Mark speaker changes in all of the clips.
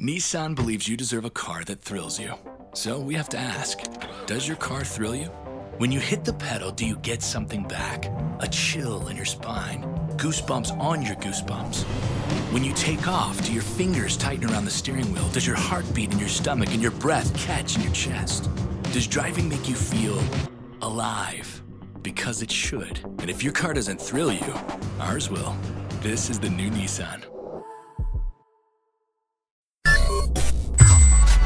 Speaker 1: Nissan believes you deserve a car that thrills you. So we have to ask Does your car thrill you? When you hit the pedal, do you get something back? A chill in your spine, goosebumps on your goosebumps. When you take off, do your fingers tighten around the steering wheel? Does your heart beat in your stomach and your breath catch in your chest? Does driving make you feel alive? Because it should. And if your car doesn't thrill you, ours will. This is the new Nissan.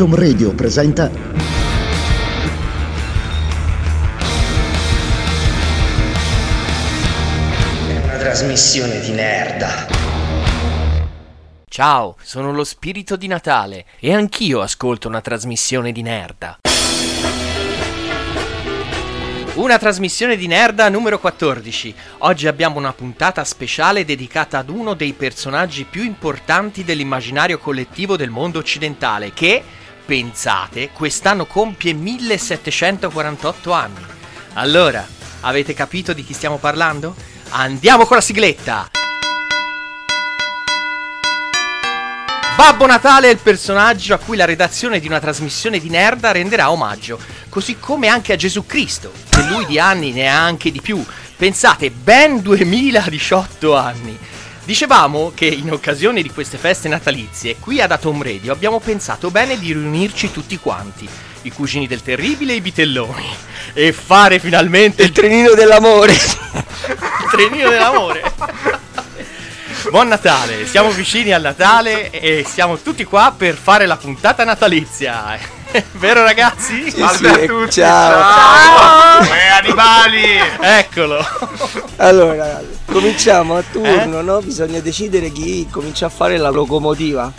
Speaker 2: Atom Radio presenta
Speaker 3: Una trasmissione di merda.
Speaker 4: Ciao, sono lo spirito di Natale e anch'io ascolto una trasmissione di Nerda. Una trasmissione di Nerda numero 14. Oggi abbiamo una puntata speciale dedicata ad uno dei personaggi più importanti dell'immaginario collettivo del mondo occidentale che, pensate, quest'anno compie 1748 anni. Allora, avete capito di chi stiamo parlando? Andiamo con la sigletta! Babbo Natale è il personaggio a cui la redazione di una trasmissione di Nerda renderà omaggio, così come anche a Gesù Cristo, che lui di anni ne ha anche di più. Pensate, ben 2018 anni. Dicevamo che in occasione di queste feste natalizie, qui ad Atom Radio abbiamo pensato bene di riunirci tutti quanti, i cugini del terribile e i bitelloni, e fare finalmente il trenino dell'amore. il trenino dell'amore. Buon Natale, siamo vicini al Natale e siamo tutti qua per fare la puntata natalizia. Vero ragazzi?
Speaker 5: Salve a
Speaker 6: ecco,
Speaker 5: tutti,
Speaker 6: ciao.
Speaker 5: Eh, animali!
Speaker 4: Eccolo.
Speaker 6: Allora, cominciamo a turno,
Speaker 4: Eh?
Speaker 6: no? Bisogna decidere chi comincia a fare la locomotiva.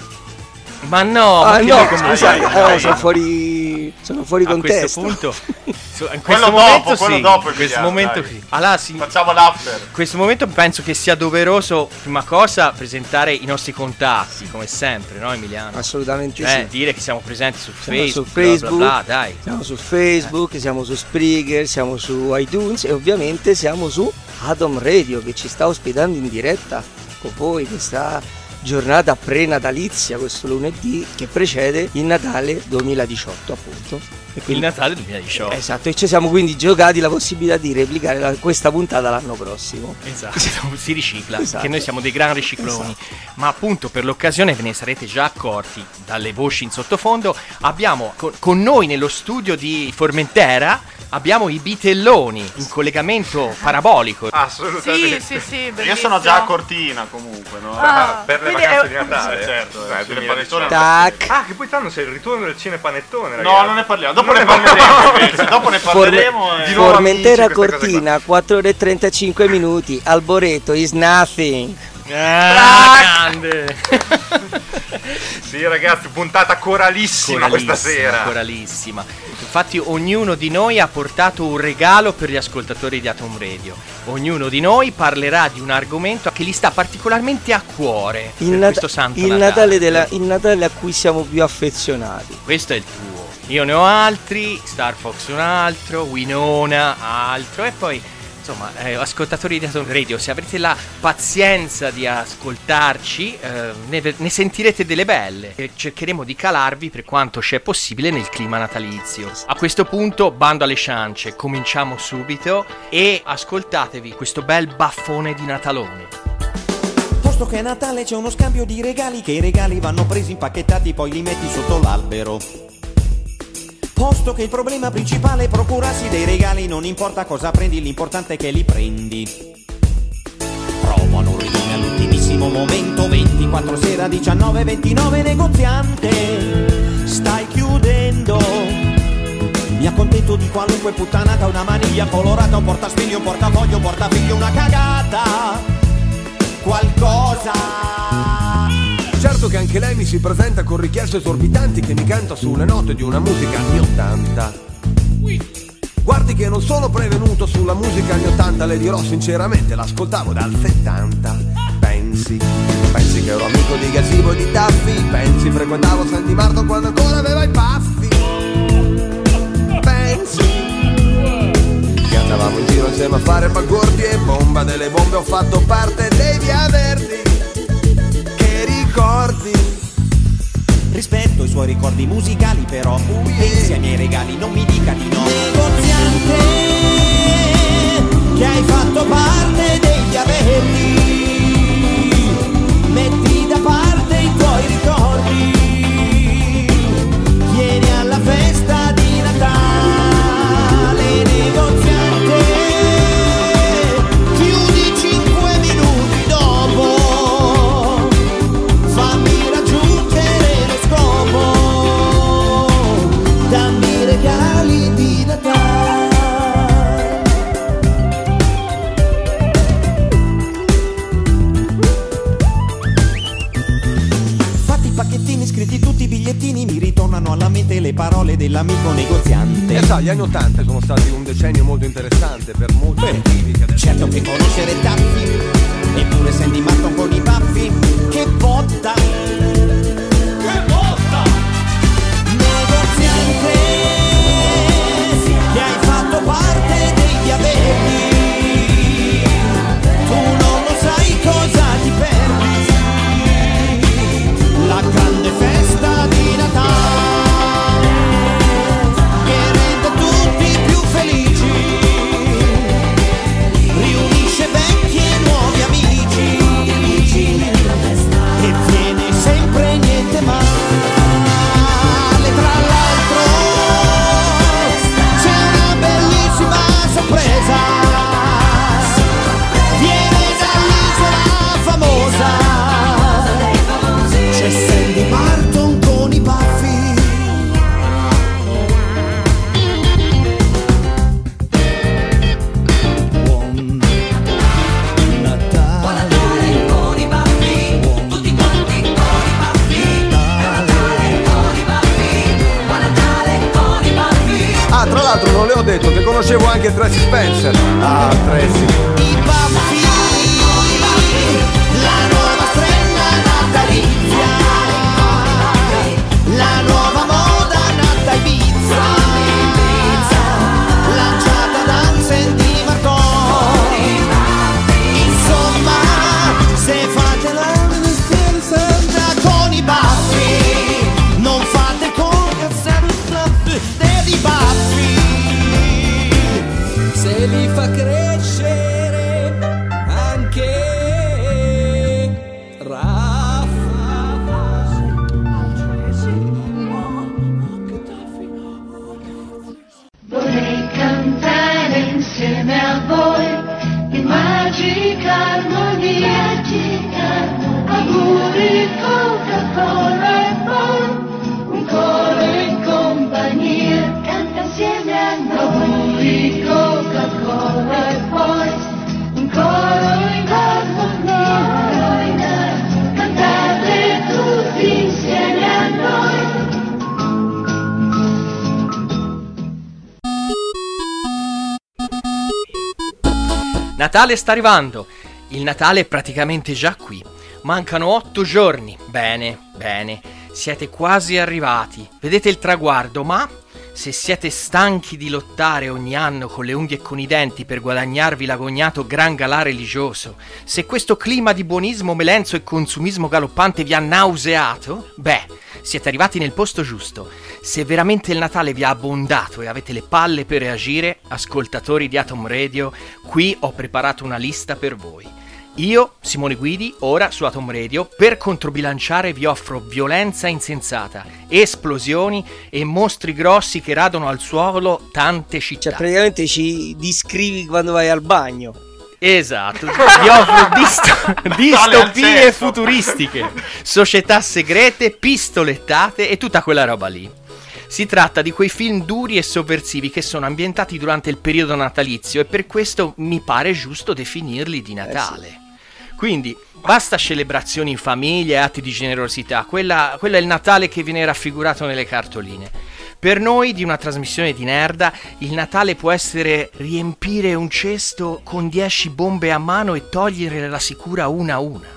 Speaker 4: Ma no, ma
Speaker 6: ah
Speaker 4: che
Speaker 6: no,
Speaker 5: dai,
Speaker 6: eh, sono fuori, sono fuori
Speaker 4: a
Speaker 6: contesto.
Speaker 4: questo punto in
Speaker 5: Quello
Speaker 4: questo
Speaker 5: dopo,
Speaker 4: momento
Speaker 5: quello
Speaker 4: sì,
Speaker 5: dopo
Speaker 4: in questo momento sì. Allora, sì, in
Speaker 5: Facciamo l'after.
Speaker 4: questo momento penso che sia doveroso prima cosa presentare i nostri contatti come sempre no Emiliano
Speaker 6: Assolutamente
Speaker 4: eh,
Speaker 6: sì.
Speaker 4: dire che siamo presenti su
Speaker 6: Siamo
Speaker 4: Facebook
Speaker 6: su
Speaker 4: bla, bla,
Speaker 6: Facebook,
Speaker 4: bla, dai
Speaker 6: siamo su Facebook, siamo su Spreaker, siamo su iTunes e ovviamente siamo su Atom Radio che ci sta ospitando in diretta con voi questa giornata pre-natalizia, questo lunedì che precede il Natale 2018 appunto. E
Speaker 4: il
Speaker 6: quindi-
Speaker 4: Natale 2018
Speaker 6: Esatto, e ci siamo quindi giocati la possibilità di replicare la- questa puntata l'anno prossimo.
Speaker 4: Esatto, si ricicla,
Speaker 6: Esatto.
Speaker 4: che noi siamo dei gran ricicloni. Ma appunto per l'occasione ve ne sarete già accorti dalle voci in sottofondo, abbiamo con, con noi nello studio di Formentera abbiamo i bitelloni in collegamento parabolico.
Speaker 5: Assolutamente.
Speaker 7: Sì, sì, sì,
Speaker 5: Io
Speaker 7: bellissimo.
Speaker 5: sono già a Cortina comunque, no?
Speaker 7: Ah,
Speaker 5: per le vacanze
Speaker 7: è-
Speaker 5: di Natale. Certo, eh,
Speaker 8: delle
Speaker 5: 2018.
Speaker 8: panettone.
Speaker 6: Tac!
Speaker 8: Ah, che poi tanto c'è il ritorno del cinepanettone, ragazzi.
Speaker 5: No, non ne parliamo. Dopo
Speaker 8: Non
Speaker 5: ne parleremo invece. Dopo ne parleremo. e-
Speaker 8: Di nuovo
Speaker 6: Formentera
Speaker 8: amici,
Speaker 6: Cortina, 4 ore e 35 minuti. Alboreto is nothing.
Speaker 4: Ah, grande!
Speaker 8: Sì, ragazzi, puntata coralissima, questa sera.
Speaker 4: coralissima. Infatti ognuno di noi ha portato un regalo per gli ascoltatori di Atom Radio. Ognuno di noi parlerà di un argomento che gli sta particolarmente a cuore
Speaker 6: Il,
Speaker 4: per
Speaker 6: Nat-
Speaker 4: questo santo
Speaker 6: il
Speaker 4: Natale.
Speaker 6: Natale della- il Natale a cui siamo più affezionati.
Speaker 4: Questo è il tuo. Io ne ho altri, Star Fox un altro, Winona altro e poi insomma eh, ascoltatori di Atom Radio se avrete la pazienza di ascoltarci eh, ne, ne sentirete delle belle e cercheremo di calarvi per quanto c'è possibile nel clima natalizio. A questo punto bando alle ciance, cominciamo subito e ascoltatevi questo bel baffone di Natalone.
Speaker 9: Posto che è Natale c'è uno scambio di regali Che i regali vanno presi impacchettati Poi li metti sotto l'albero Posto che il problema principale è procurarsi dei regali Non importa cosa prendi L'importante è che li prendi Promo l'ordine all'ultimissimo momento 24 sera 19 29 negoziante Stai chiudendo mi accontento di qualunque puttanata, una maniglia colorata, un portaspini, un portafoglio, un portafiglio, una cagata. qualcosa.
Speaker 7: Certo che anche lei mi si presenta con richieste esorbitanti che mi canta sulle note di una musica anni 80. Guardi che non sono prevenuto sulla musica anni 80, le dirò sinceramente, l'ascoltavo dal 70. Pensi, pensi che ero amico di Gasibo e di Taffi, pensi frequentavo Sandy Martin quando ancora aveva i baffi. Pensi che andavamo in giro insieme a fare bagordi e bomba delle bombe ho fatto parte dei via verdi. Ricordi?
Speaker 9: Rispetto i suoi ricordi musicali però Pensi ai miei regali, non mi dica di no. Negoziante Che hai fatto parte degli averti. Metti da parte parole dell'amico negoziante.
Speaker 7: E sa, gli anni 80 sono stati un decennio molto interessante per molti motivi che adesso...
Speaker 9: Certo che conoscere Taffi Eppure Sandy Martin con i baffi Che botta. Che botta! Negoziante Che hai fatto parte degli averti Natale
Speaker 4: sta arrivando. Il Natale è praticamente già qui. Mancano otto giorni. Bene, bene. Siete quasi arrivati. Vedete il traguardo, ma se siete stanchi di lottare ogni anno con le unghie e con i denti per guadagnarvi l'agognato gran galà religioso, se questo clima di buonismo melenzo e consumismo galoppante vi ha nauseato, beh, siete arrivati nel posto giusto. Se veramente il Natale vi ha abbondato e avete le palle per reagire, ascoltatori di Atom Radio, qui ho preparato una lista per voi. Io, Simone Guidi, ora su Atom Radio, per controbilanciare vi offro violenza insensata, esplosioni e mostri grossi che radono al suolo tante città.
Speaker 6: Cioè, praticamente ci descrivi quando vai al bagno.
Speaker 4: Esatto, vi offro disto- distopie futuristiche, società segrete, pistolettate e tutta quella roba lì. Si tratta di quei film duri e sovversivi che sono ambientati durante il periodo natalizio e per questo mi pare giusto definirli di Natale. Quindi basta celebrazioni in famiglia e atti di generosità, quella, quello è il Natale che viene raffigurato nelle cartoline. Per noi di una trasmissione di Nerda, il Natale può essere riempire un cesto con 10 bombe a mano e togliere la sicura una a una.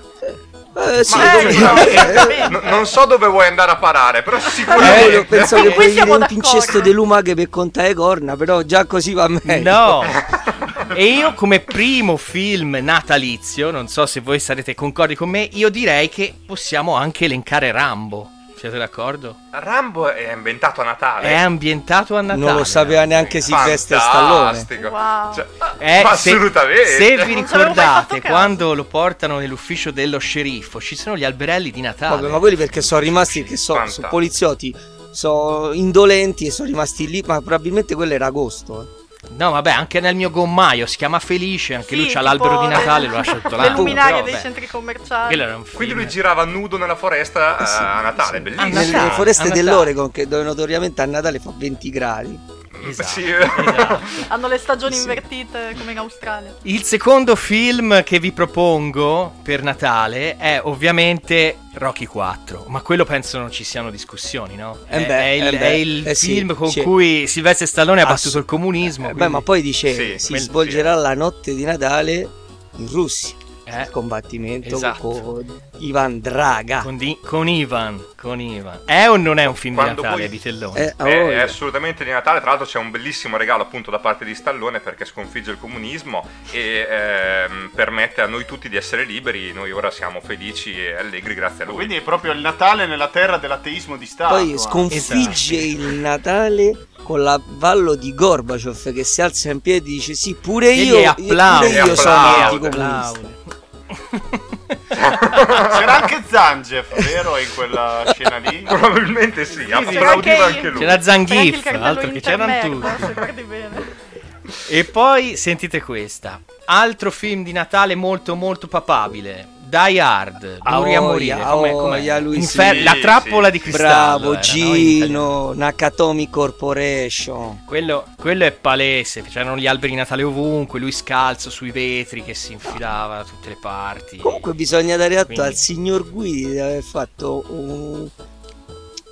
Speaker 6: Eh, sì,
Speaker 8: Ma-
Speaker 6: come-
Speaker 8: eh, n- non so dove vuoi andare a parare, però
Speaker 6: Eh,
Speaker 8: sicuramente.
Speaker 6: io penso che dire un pincesto di lumaghe per contare corna, però già così va meglio.
Speaker 4: No! E io come primo film natalizio, non so se voi sarete concordi con me, io direi che possiamo anche elencare Rambo. Siete d'accordo?
Speaker 8: Rambo è ambientato a Natale.
Speaker 4: È ambientato a Natale.
Speaker 6: Non lo sapeva neanche Silvestre Stallone.
Speaker 8: Fantastico.
Speaker 10: Wow.
Speaker 8: Cioè,
Speaker 4: Eh,
Speaker 8: ma
Speaker 4: se-
Speaker 8: assolutamente.
Speaker 4: Se, vi ricordate quando lo portano nell'ufficio dello sceriffo, ci sono gli alberelli di Natale.
Speaker 6: Vabbè, ma quelli perché sono rimasti, che so, sono poliziotti, sono indolenti e sono rimasti lì, ma probabilmente quello era agosto. eh.
Speaker 4: No, vabbè, anche nel mio gommaio si chiama Felice, anche
Speaker 10: Sì,
Speaker 4: lui c'ha l'albero di
Speaker 10: le-
Speaker 4: Natale, lo lascia tutto
Speaker 10: Le
Speaker 4: l'anno.
Speaker 10: luminarie dei centri commerciali.
Speaker 8: Quindi lui girava nudo nella foresta eh,
Speaker 6: sì,
Speaker 8: a Natale,
Speaker 6: sì.
Speaker 8: bellissimo.
Speaker 6: Nelle foreste dell'Oregon, che dove notoriamente a Natale fa 20 gradi.
Speaker 4: Esatto,
Speaker 8: Sì.
Speaker 4: esatto.
Speaker 10: Hanno le stagioni invertite come in Australia.
Speaker 4: Il secondo film che vi propongo per Natale è ovviamente Rocky 4, ma quello penso non ci siano discussioni, no?
Speaker 6: Eh
Speaker 4: è,
Speaker 6: beh,
Speaker 4: è il,
Speaker 6: eh beh,
Speaker 4: è il
Speaker 6: eh sì,
Speaker 4: film con
Speaker 6: sì.
Speaker 4: cui Silvestre Stallone ha
Speaker 6: Ass-
Speaker 4: battuto il comunismo.
Speaker 6: Eh, beh,
Speaker 4: quindi-
Speaker 6: ma poi dice
Speaker 8: Sì,
Speaker 6: si svolgerà la notte di Natale in Russia.
Speaker 4: Eh,
Speaker 6: Il combattimento
Speaker 4: Esatto.
Speaker 6: con Ivan Draga.
Speaker 4: con, di- con Ivan, con Ivan. È o non è un film di
Speaker 8: Quando
Speaker 4: Natale,
Speaker 8: poi-
Speaker 4: Vitellone?
Speaker 6: Eh, a
Speaker 8: È,
Speaker 6: voglia.
Speaker 8: è assolutamente di Natale, tra l'altro c'è un bellissimo regalo appunto da parte di Stallone perché sconfigge il comunismo e ehm, permette a noi tutti di essere liberi, noi ora siamo felici e allegri grazie a lui.
Speaker 5: Quindi è proprio il Natale nella terra dell'ateismo di Stato.
Speaker 6: Poi
Speaker 5: eh.
Speaker 6: sconfigge
Speaker 4: Esatto.
Speaker 6: il Natale con l'avvallo di Gorbaciov che si alza in piedi e dice sì, pure
Speaker 4: E
Speaker 6: io,
Speaker 4: gli
Speaker 6: io-
Speaker 4: applaude,
Speaker 6: pure io sono
Speaker 8: applaude,
Speaker 6: anticomunista.
Speaker 5: C'era anche Zangief, vero, in quella scena lì?
Speaker 8: Probabilmente sì,
Speaker 10: C'era
Speaker 8: applaudiva
Speaker 10: anche-
Speaker 8: anche lui.
Speaker 4: C'era Zangief, altro che c'erano tutti. E poi sentite questa. Altro film di Natale molto molto papabile. Die Hard, Duri a morire. Com'è, com'è?
Speaker 6: voglia, lui
Speaker 4: Infer-
Speaker 8: sì.
Speaker 4: la trappola
Speaker 8: Sì,
Speaker 4: di cristallo.
Speaker 6: Bravo
Speaker 4: era, no?
Speaker 6: Gino, Nakatomi Corporation.
Speaker 4: Quello, quello è palese, c'erano gli alberi di Natale ovunque, lui scalzo sui vetri che si infilava da tutte le parti.
Speaker 6: Comunque bisogna dare atto
Speaker 4: Quindi-
Speaker 6: al signor Guidi di aver fatto un...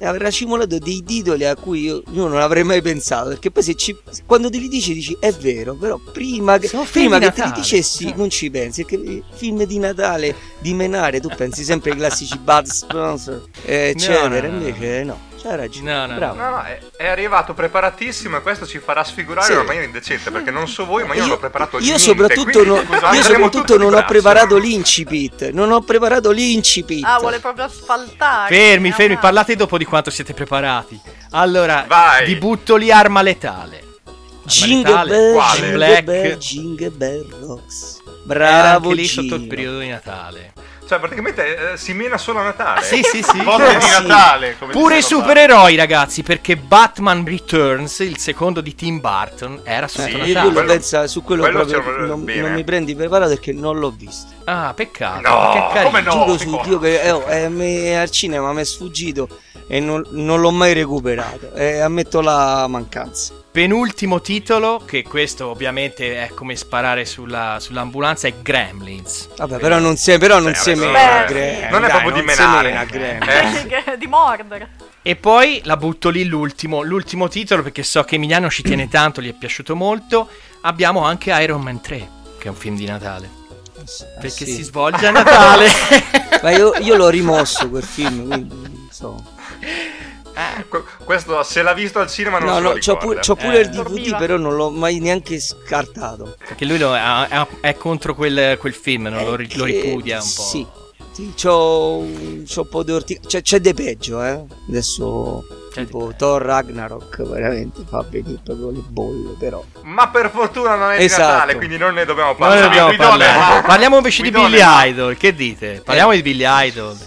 Speaker 6: e aver racimolato dei titoli a cui io, io non avrei mai pensato perché poi se ci, quando te li dici dici è vero però prima che, prima che te li dicessi non ci pensi perché film di Natale di menare tu pensi sempre ai classici Bud eh, eccetera
Speaker 4: no, no, no.
Speaker 6: invece no c'hai ragione
Speaker 4: No, no,
Speaker 6: bravo
Speaker 8: No, no, è, è arrivato preparatissimo e questo ci farà sfigurare
Speaker 6: Sì.
Speaker 8: in una maniera indecente perché non so voi, ma io, non
Speaker 6: io,
Speaker 8: ho preparato
Speaker 6: io
Speaker 8: niente.
Speaker 6: soprattutto,
Speaker 8: quindi,
Speaker 6: non, io soprattutto
Speaker 8: tutto di
Speaker 6: non ho preparato l'incipit non ho preparato l'incipit
Speaker 10: Ah, vuole proprio asfaltare.
Speaker 4: Fermi,
Speaker 10: Ah,
Speaker 4: fermi,
Speaker 10: ma-
Speaker 4: parlate dopo di quanto siete preparati. Allora,
Speaker 8: Vai.
Speaker 4: vi butto lì arma letale.
Speaker 6: Jingle bell, jingle
Speaker 4: Black.
Speaker 6: bell, jingle bell rocks.
Speaker 4: Era
Speaker 6: Bravo
Speaker 4: anche lì
Speaker 6: Gino.
Speaker 4: sotto il periodo di Natale.
Speaker 8: Cioè, praticamente eh, si mena solo a Natale.
Speaker 4: Sì, sì, sì.
Speaker 5: Di. Natale. come
Speaker 4: Pure i supereroi, ragazzi, perché Batman Returns, il secondo di Tim Burton, era sotto
Speaker 6: Eh,
Speaker 8: Sì,
Speaker 6: io
Speaker 4: Natale.
Speaker 6: quello pensa, su quello,
Speaker 8: quello
Speaker 6: proprio non, non mi prendi preparato perché non l'ho visto.
Speaker 4: Ah, peccato.
Speaker 8: No,
Speaker 4: che carino.
Speaker 5: come no?
Speaker 6: Giuro su? Dio che eh, oh, eh, me- al cinema mi è sfuggito e non, non l'ho mai recuperato. E ammetto la mancanza.
Speaker 4: Penultimo titolo, che questo ovviamente è come sparare sulla- sull'ambulanza, è Gremlins.
Speaker 6: Vabbè, però non si, però non
Speaker 8: Sì,
Speaker 6: si
Speaker 8: vabbè,
Speaker 6: mena.
Speaker 10: sì.
Speaker 6: Gra-
Speaker 8: Non è proprio di menare.
Speaker 6: mena, Gra-
Speaker 8: Eh.
Speaker 10: Che- di mordere.
Speaker 4: E poi la butto lì l'ultimo, l'ultimo titolo perché so che Emiliano ci tiene tanto, gli è piaciuto molto. Abbiamo anche Iron Man 3, che è un film di Natale. Perché
Speaker 6: Ah, sì.
Speaker 4: si svolge a Natale.
Speaker 6: Ma io, io l'ho rimosso quel film, quindi non so.
Speaker 8: Que- Questo, se l'ha visto al cinema, non
Speaker 6: No,
Speaker 8: se lo
Speaker 6: no, c'ho,
Speaker 8: ricorda.
Speaker 6: pu- c'ho pure
Speaker 4: Eh.
Speaker 6: il DVD,
Speaker 10: Dormiva.
Speaker 6: però non l'ho mai neanche scartato.
Speaker 4: perché lui lo- è, è- è contro quel, quel film, non lo, ri- lo
Speaker 6: Eh,
Speaker 4: ripudia un po'.
Speaker 6: Sì, sì c'ho, un- c'ho un po' di orti- C'è, c'è de peggio, eh. Adesso, tipo Thor Ragnarok, veramente fa venire proprio le bolle, però.
Speaker 8: Ma per fortuna non è di
Speaker 6: Esatto.
Speaker 8: Natale, quindi non ne dobbiamo parlare.
Speaker 4: dobbiamo parlare.
Speaker 5: ma-
Speaker 4: Parliamo invece di Billy Idol. Che dite? Parliamo di Billy Idol.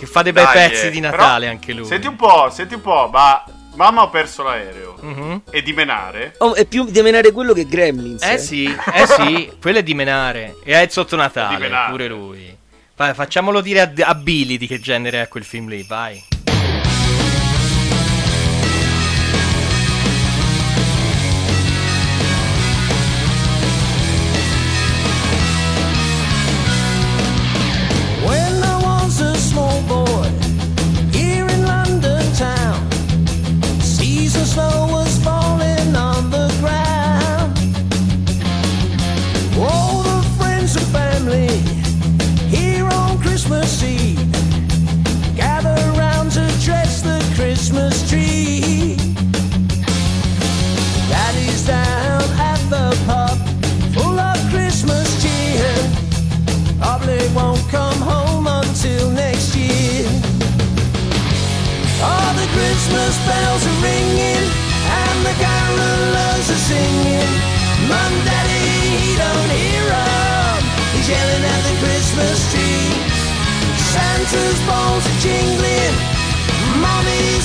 Speaker 4: Che, fa dei bei
Speaker 8: Dai,
Speaker 4: pezzi
Speaker 8: eh,
Speaker 4: di
Speaker 5: Però,
Speaker 4: Natale anche lui.
Speaker 5: Senti un po', senti un po', ma mamma ho perso l'aereo.
Speaker 4: Mhm.
Speaker 5: E di menare?
Speaker 6: Oh, è più di menare quello che Gremlins.
Speaker 4: Eh sì, eh sì, quello è di menare. E è il sotto Natale, pure lui. Vai, facciamolo dire a, a Billy di che genere è quel film lì, vai.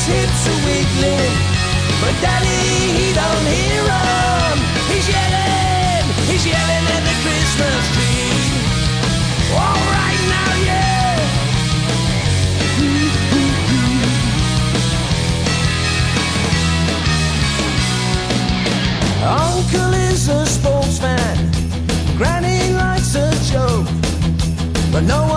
Speaker 11: Hips are wiggling. But daddy, he don't hear 'em. He's yelling, he's yelling at the Christmas tree. All right now, yeah. Uncle is a sportsman, Granny likes a joke, but no one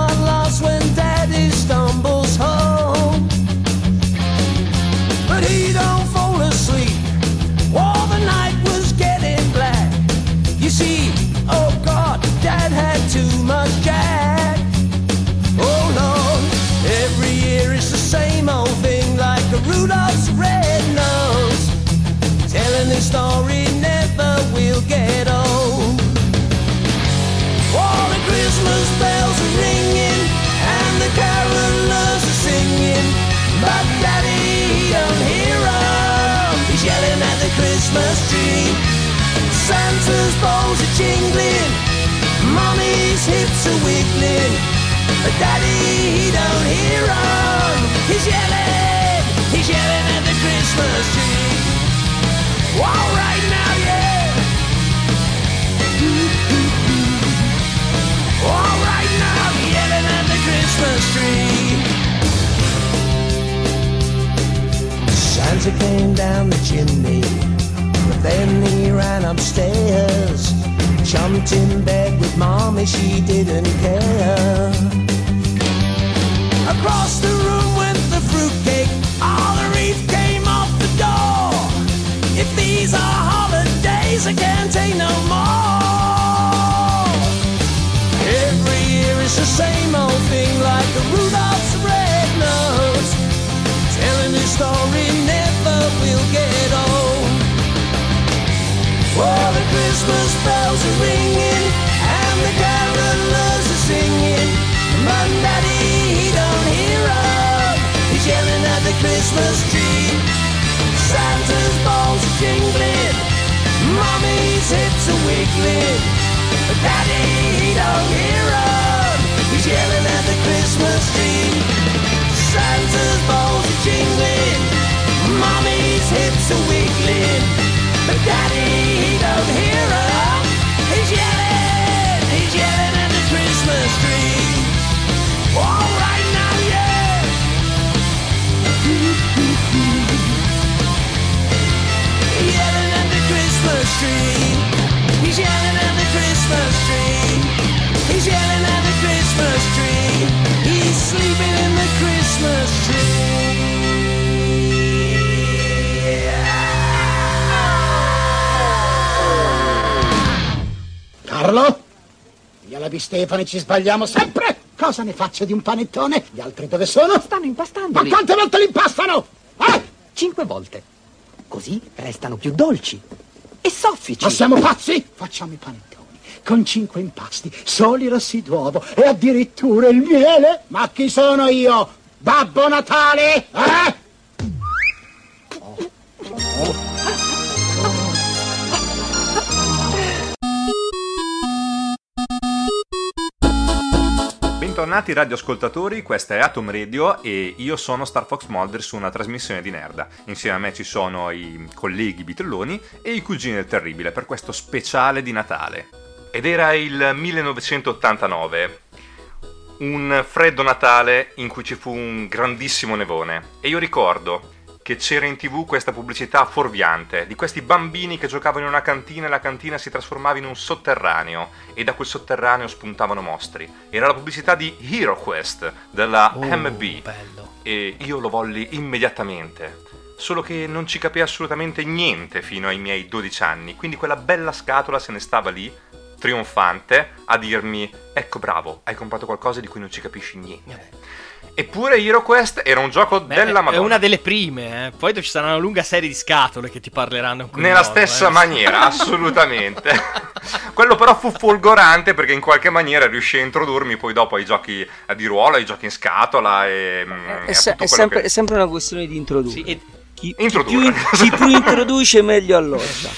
Speaker 11: Santa's balls are jingling. Mommy's hips are wiggling. But Daddy, he don't hear 'em. He's yelling. He's yelling at the Christmas tree. All right now, yeah. All right now, yelling at the Christmas tree. Santa came down the chimney, then he ran upstairs. Jumped in bed with mommy, she didn't care. Across the room went the fruitcake, all the wreath came off the door. If these are holidays, I can't take no more. Every year it's the same old thing, like a Rudolph's red nose. Telling this story never Christmas bells are ringing and the carolers are singing. But Daddy, he don't hear 'em. He's yelling at the Christmas tree. Santa's balls are jingling, Mommy's hips are wiggling. But Daddy, he don't hear 'em. He's yelling at the Christmas tree. Santa's balls are jingling, Mommy's hips are wiggling. Daddy, he don't. He's yelling, he's yelling at the Christmas tree. All right now, yeah. Yelling at the Christmas tree. He's yelling at the Christmas tree. He's yelling at the Christmas tree. He's sleeping in the Christmas
Speaker 12: Carlo? Io e la Stefani ci sbagliamo sempre! Cosa ne faccio di un panettone? Gli altri dove sono?
Speaker 13: Stanno impastando.
Speaker 12: Ma quante volte li impastano? Eh?
Speaker 13: Cinque volte. Così restano più dolci. E soffici.
Speaker 12: Ma siamo pazzi? Facciamo i panettoni con cinque impasti, soli rossi d'uovo e addirittura il miele? Ma chi sono io? Babbo Natale? Eh?
Speaker 8: Bentornati radioascoltatori, questa è Atom Radio e io sono Star Fox Mulder su una trasmissione di Nerda. Insieme a me ci sono i colleghi bitelloni e i cugini del terribile per questo speciale di Natale. Ed era il 1989, un freddo Natale in cui ci fu un grandissimo nevone e io ricordo che c'era in tv questa pubblicità fuorviante di questi bambini che giocavano in una cantina e la cantina si trasformava in un sotterraneo e da quel sotterraneo spuntavano mostri. Era la pubblicità di Hero Quest della
Speaker 4: Oh,
Speaker 8: MB
Speaker 4: bello.
Speaker 8: e io lo volli immediatamente. Solo che non ci capì assolutamente niente fino ai miei 12 anni, quindi quella bella scatola se ne stava lì, trionfante, a dirmi: Ecco, bravo, hai comprato qualcosa di cui non ci capisci niente. Eppure Hero Quest era un gioco
Speaker 4: Beh,
Speaker 8: della
Speaker 4: è
Speaker 8: Madonna.
Speaker 4: una delle prime, eh. poi ci sarà una lunga serie di scatole che ti parleranno
Speaker 8: Nella
Speaker 4: modo,
Speaker 8: stessa
Speaker 4: eh.
Speaker 8: maniera, assolutamente. Quello però fu folgorante perché in qualche maniera riuscì a introdurmi poi dopo ai giochi di ruolo, ai giochi in scatola e, mm, e
Speaker 6: È, se- è sempre,
Speaker 8: che-
Speaker 6: è sempre una questione di introdurre.
Speaker 4: Sì, e
Speaker 6: chi, chi
Speaker 8: Introdurre.
Speaker 6: più, chi più introduce meglio allorda.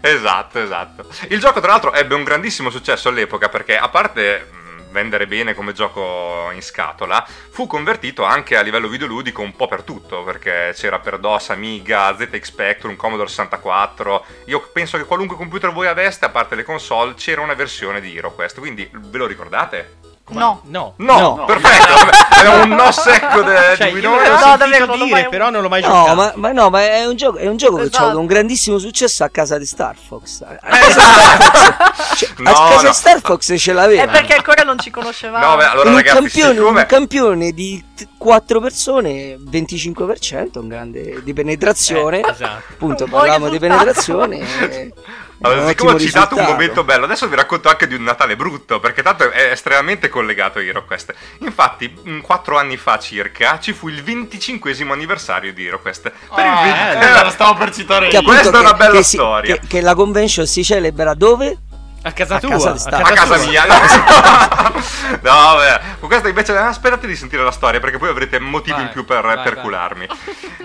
Speaker 8: Esatto, esatto. Il gioco, tra l'altro, ebbe un grandissimo successo all'epoca perché, a parte mh, vendere bene come gioco in scatola, fu convertito anche a livello videoludico un po' per tutto, perché c'era per DOS, Amiga, ZX Spectrum, Commodore 64. Io penso che qualunque computer voi aveste, a parte le console, c'era una versione di HeroQuest, quindi ve lo ricordate?
Speaker 10: No.
Speaker 4: No.
Speaker 8: No,
Speaker 6: No.
Speaker 8: perfetto. È un no secco de-
Speaker 4: Cioè,
Speaker 8: di
Speaker 4: l'ho
Speaker 10: No,
Speaker 4: sentito
Speaker 10: davvero,
Speaker 4: dire,
Speaker 10: mai-
Speaker 4: però non l'ho mai
Speaker 6: No,
Speaker 4: giocato.
Speaker 6: ma, ma no, ma è un gioco, è un gioco che ha
Speaker 10: Esatto.
Speaker 6: avuto un grandissimo successo a casa di Star Fox. A
Speaker 8: Eh,
Speaker 6: casa, di Star Fox, cioè,
Speaker 8: No,
Speaker 6: a casa
Speaker 8: no.
Speaker 6: di Star Fox ce l'aveva.
Speaker 10: È perché ancora non ci conoscevamo.
Speaker 8: No, beh, allora
Speaker 6: un
Speaker 8: ragazzi,
Speaker 6: campione,
Speaker 8: siccome...
Speaker 6: un campione di 4 persone, 25%, un grande di penetrazione.
Speaker 4: Eh, esatto.
Speaker 6: Appunto, parlavamo di penetrazione.
Speaker 8: Allora, siccome ho
Speaker 6: ottimo
Speaker 8: citato un momento bello, adesso vi racconto anche di un Natale brutto, perché tanto è estremamente collegato a HeroQuest. Infatti, mh, quattro anni fa circa, ci fu il 25 anniversario di HeroQuest. Per il
Speaker 5: Ah,
Speaker 8: venti-
Speaker 5: eh, lo stavo per citare
Speaker 6: Che
Speaker 5: io.
Speaker 8: Questa è una
Speaker 6: che-
Speaker 8: bella
Speaker 6: che si-
Speaker 8: storia.
Speaker 6: Che, che la convention si celebra dove?
Speaker 4: A casa
Speaker 6: A
Speaker 4: tua.
Speaker 6: casa di Star-
Speaker 8: a casa
Speaker 4: tua.
Speaker 8: mia. No, no beh, con questa invece aspettate di sentire la storia perché poi avrete motivi in
Speaker 4: Vai,
Speaker 8: più per,
Speaker 4: vai,
Speaker 8: per
Speaker 4: vai.
Speaker 8: cularmi.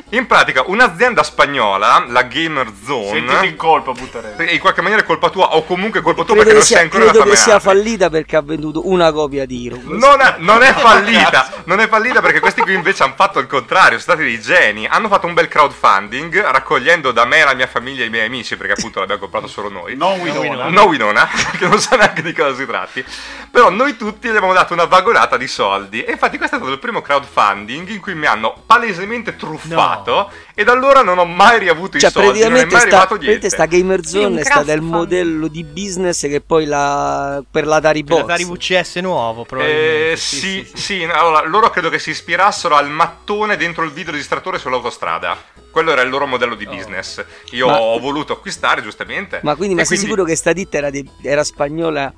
Speaker 8: In pratica, un'azienda spagnola, la Gamer Zone,
Speaker 5: Sentiti in colpa, butterei.
Speaker 8: in qualche maniera è colpa tua o comunque è colpa tua
Speaker 6: Credo
Speaker 8: perché non sei
Speaker 6: sia,
Speaker 8: ancora
Speaker 6: credo che sia fallita perché ha venduto una copia di Hero.
Speaker 8: Non è, non è fallita, non è fallita perché questi qui invece hanno fatto il contrario, sono stati dei geni. Hanno fatto un bel crowdfunding raccogliendo da me, la mia famiglia e i miei amici, perché appunto l'abbiamo comprato solo noi.
Speaker 5: Non Winona.
Speaker 8: No Winona, che non sa neanche di cosa si tratti. Però noi tutti gli abbiamo dato una vagolata di soldi. E infatti questo è stato il primo crowdfunding in cui mi hanno palesemente truffato. E da allora non ho mai riavuto
Speaker 6: Cioè,
Speaker 8: i soldi, non è
Speaker 6: praticamente
Speaker 8: mai
Speaker 6: sta,
Speaker 8: arrivato niente.
Speaker 6: praticamente sta Gamer
Speaker 10: Sì, un
Speaker 6: Zone è stata il modello di business che poi la, per l'Atari
Speaker 4: Per
Speaker 6: Box.
Speaker 4: dare VCS nuovo, probabilmente.
Speaker 8: Eh, sì, sì, no, allora loro credo che si ispirassero al mattone dentro il videoregistratore sull'autostrada. Quello era il loro modello di business. Io
Speaker 6: Ma-
Speaker 8: ho voluto acquistare, giustamente.
Speaker 6: Ma quindi, ma sei sicuro che sta ditta era, di- era spagnola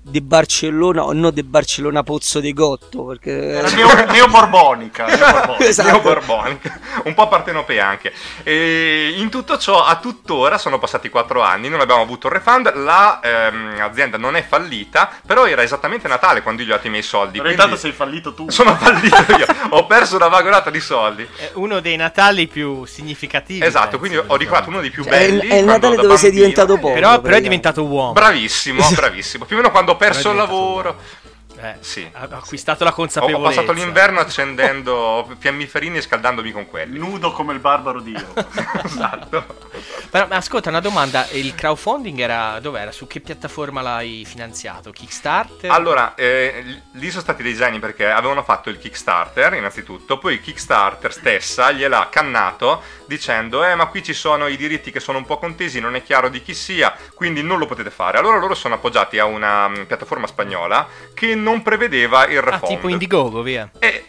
Speaker 6: di Barcellona o no di Barcellona Pozzo di Gotto? Perché
Speaker 5: Era neo- neoborbonica. neoborbonica.
Speaker 6: Esatto.
Speaker 8: Neoborbonica, un po' partenopea anche. E in tutto ciò, a tuttora, sono passati 4 anni, non abbiamo avuto il refund, la ehm, azienda non è fallita, però era esattamente Natale quando io gli ho dato i miei soldi.
Speaker 5: Però
Speaker 8: quindi
Speaker 5: intanto sei fallito tu.
Speaker 8: Sono fallito io, ho perso una vagolata di soldi.
Speaker 4: È uno dei Natali più significativi.
Speaker 8: Esatto,
Speaker 4: penso,
Speaker 8: quindi ho ricordato uno dei più
Speaker 6: Cioè, è,
Speaker 8: belli.
Speaker 6: il- è il Natale dove sei
Speaker 8: bambino-
Speaker 6: diventato povero.
Speaker 4: Però, però è diventato uomo.
Speaker 8: Bravissimo, bravissimo. Più o meno quando ho perso il lavoro.
Speaker 4: Eh,
Speaker 8: Sì.
Speaker 4: Ha acquistato la
Speaker 8: Ho, ho
Speaker 4: consapevolezza.
Speaker 8: passato l'inverno accendendo fiammiferini e scaldandomi con quelli.
Speaker 5: Nudo come il barbaro Dio.
Speaker 8: esatto.
Speaker 4: Però, ma ascolta, una domanda: il crowdfunding era dov'era? Su che piattaforma l'hai finanziato? Kickstarter?
Speaker 8: Allora, eh, lì sono stati dei geni perché avevano fatto il Kickstarter innanzitutto, poi il Kickstarter stessa gliel'ha cannato dicendo eh ma qui ci sono i diritti che sono un po' contesi, non è chiaro di chi sia, quindi non lo potete fare. Allora loro sono appoggiati a una mm, piattaforma spagnola che non prevedeva il
Speaker 4: ah,
Speaker 8: refund.
Speaker 4: tipo Indiegogo, via.
Speaker 8: E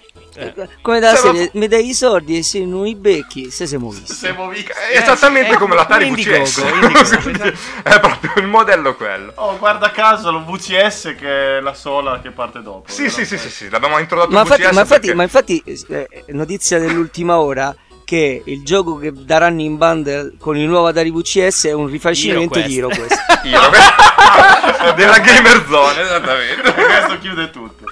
Speaker 6: Come da
Speaker 8: Se
Speaker 6: serie, mi dai i soldi e se non i becchi, se siamo visti.
Speaker 5: Siamo visti.
Speaker 8: è esattamente
Speaker 4: eh,
Speaker 8: come l'Atari VCS. Quindi è proprio il modello quello.
Speaker 5: Oh, guarda caso, lo VCS che è la sola che parte dopo.
Speaker 8: Sì, sì, sì, sì, sì, l'abbiamo introdotto
Speaker 6: Ma infatti,
Speaker 8: VCS
Speaker 6: ma infatti,
Speaker 8: perché-
Speaker 6: ma infatti, eh, notizia dell'ultima ora che il gioco che daranno in bundle con il nuovo Atari VCS è un rifacimento di
Speaker 4: HeroQuest.
Speaker 6: HeroQuest.
Speaker 8: Io, della Gamer Zone, esattamente.
Speaker 5: Questo chiude tutto.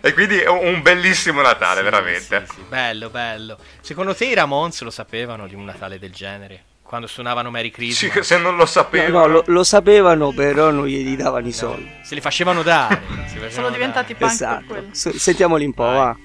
Speaker 8: E quindi è un bellissimo Natale, veramente.
Speaker 4: Sì, sì, bello, bello. Secondo te i Ramones lo sapevano di un Natale del genere? Quando suonavano Merry Christmas?
Speaker 8: Sì, se non lo
Speaker 6: No,
Speaker 8: sapevo.
Speaker 6: no, lo, lo sapevano, però non gli davano i soldi.
Speaker 4: Se li facevano dare.
Speaker 10: Sono diventati punk per
Speaker 6: Esatto.
Speaker 10: quello.
Speaker 6: S- Sentiamoli un po', va.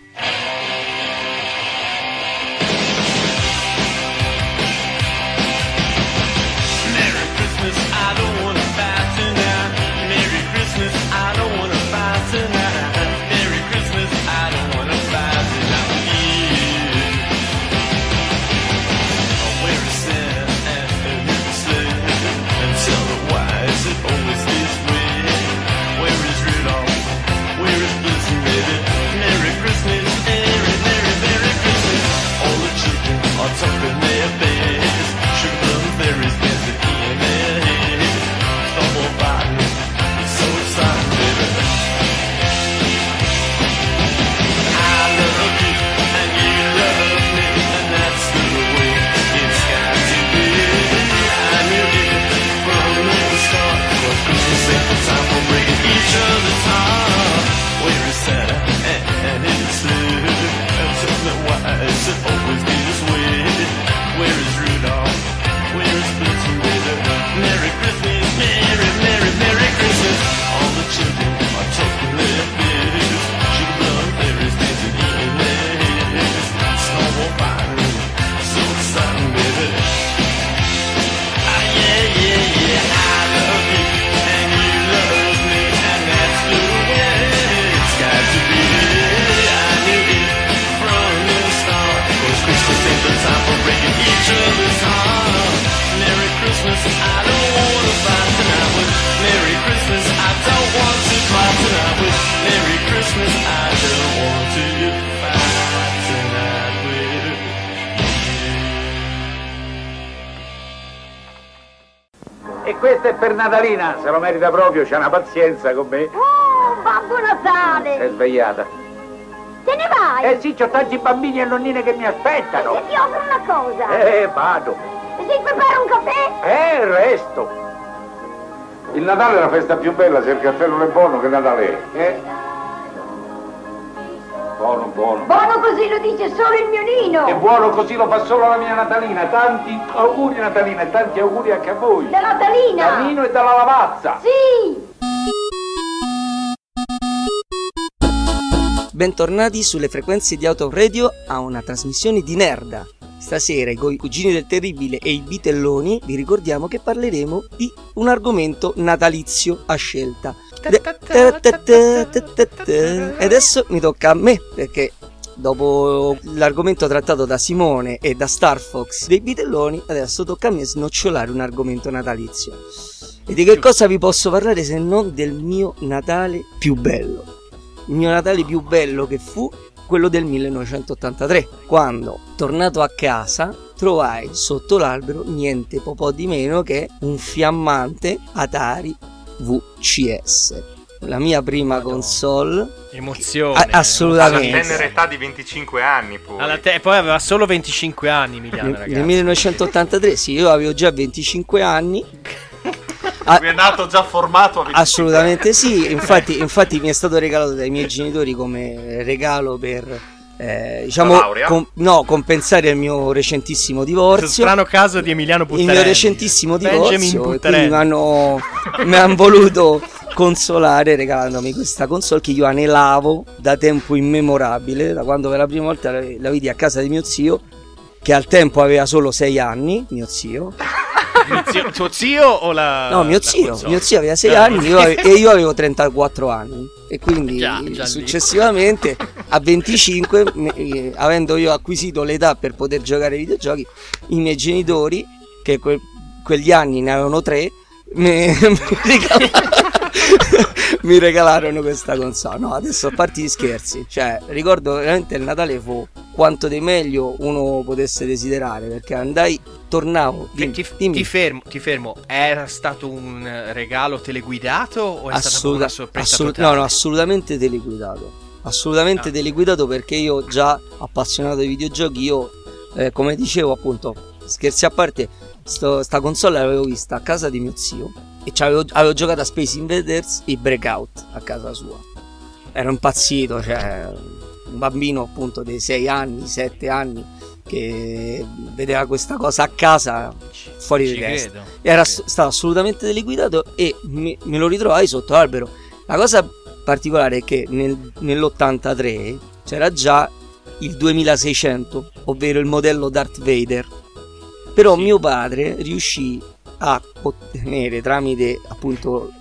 Speaker 14: Questo è per Natalina, se lo merita proprio, c'ha una pazienza con me.
Speaker 15: Oh, Babbo Natale!
Speaker 14: È svegliata.
Speaker 15: Te ne vai?
Speaker 14: Eh sì, c'ho tanti bambini e nonnine che mi aspettano.
Speaker 15: E ti offro una cosa.
Speaker 14: Eh, vado.
Speaker 15: E si prepara un caffè?
Speaker 14: Eh, il resto. Il Natale è la festa più bella, se il caffè non è buono, che Natale è? Eh? Buono, buono.
Speaker 15: Buono così lo dice solo il mio Nino.
Speaker 14: E buono così lo fa solo la mia Natalina. Tanti auguri Natalina e tanti auguri anche a voi.
Speaker 15: Da Natalina.
Speaker 14: Da Nino e dalla Lavazza.
Speaker 15: Sì.
Speaker 6: Bentornati sulle frequenze di Auto Radio a una trasmissione di Nerda. Stasera con i cugini del terribile e i bitelloni vi ricordiamo che parleremo di un argomento natalizio a scelta. E adesso mi tocca a me perché dopo l'argomento trattato da Simone e da Star Fox dei bitelloni, adesso tocca a me snocciolare un argomento natalizio. E di che cosa vi posso parlare se non del mio Natale più bello? Il mio Natale più bello che fu quello del 1983, quando, tornato a casa, trovai sotto l'albero niente po' di meno che un fiammante Atari VCS. La mia prima console.
Speaker 4: Emozione.
Speaker 6: A- assolutamente.
Speaker 8: Alla tenera età di 25 anni poi.
Speaker 4: Alla te- poi aveva solo 25 anni Emiliano,
Speaker 6: Nel,
Speaker 4: ragazzi.
Speaker 6: nel 1983, sì, io avevo già 25 anni.
Speaker 5: Lui è nato già formato a 25
Speaker 6: Assolutamente sì, infatti, infatti mi è stato regalato dai miei genitori come regalo per eh, diciamo com- no, compensare il mio recentissimo
Speaker 4: Questo
Speaker 6: divorzio.
Speaker 4: strano caso di Emiliano
Speaker 6: Il
Speaker 4: Buttarelli.
Speaker 6: mio recentissimo divorzio e quindi mi hanno, mi hanno voluto consolare regalandomi questa console che io anelavo da tempo immemorabile, da quando per la prima volta la, la vidi a casa di mio zio, che al tempo aveva solo 6 anni, mio zio.
Speaker 4: Zio- tuo zio o la
Speaker 6: No, mio
Speaker 4: la
Speaker 6: zio,
Speaker 4: console?
Speaker 6: mio zio aveva 6
Speaker 4: Già.
Speaker 6: anni io ave- e io avevo 34 anni e quindi
Speaker 4: Già, già
Speaker 6: successivamente a 25, me- eh, avendo io acquisito l'età per poter giocare ai videogiochi, i miei genitori, che que- quegli anni ne avevano 3, mi, mi mi regalarono questa console. No, adesso a parte gli scherzi, cioè ricordo veramente il Natale fu quanto di meglio uno potesse desiderare perché andai, tornavo,
Speaker 4: Ti, ti- ti fermo, ti fermo. Era stato un regalo teleguidato o è stata
Speaker 6: Assoluta-
Speaker 4: una sorpresa
Speaker 6: assolut- no, no, assolutamente teleguidato. Assolutamente
Speaker 4: Ah.
Speaker 6: teleguidato perché io già appassionato di videogiochi, io eh, come dicevo appunto, scherzi a parte, sto- sta console l'avevo vista a casa di mio zio e c'avevo- avevo giocato a Space Invaders e Breakout a casa sua. Ero impazzito, cioè un bambino appunto dei 6 anni, 7 anni che vedeva questa cosa a casa fuori di testa.
Speaker 4: credo,
Speaker 6: Era s- stato assolutamente teleguidato e me, me lo ritrovai sotto l'albero. La cosa particolare è che nel- nell'83 c'era già il 2600, ovvero il modello Darth Vader. Però mio padre riuscì a ottenere tramite appunto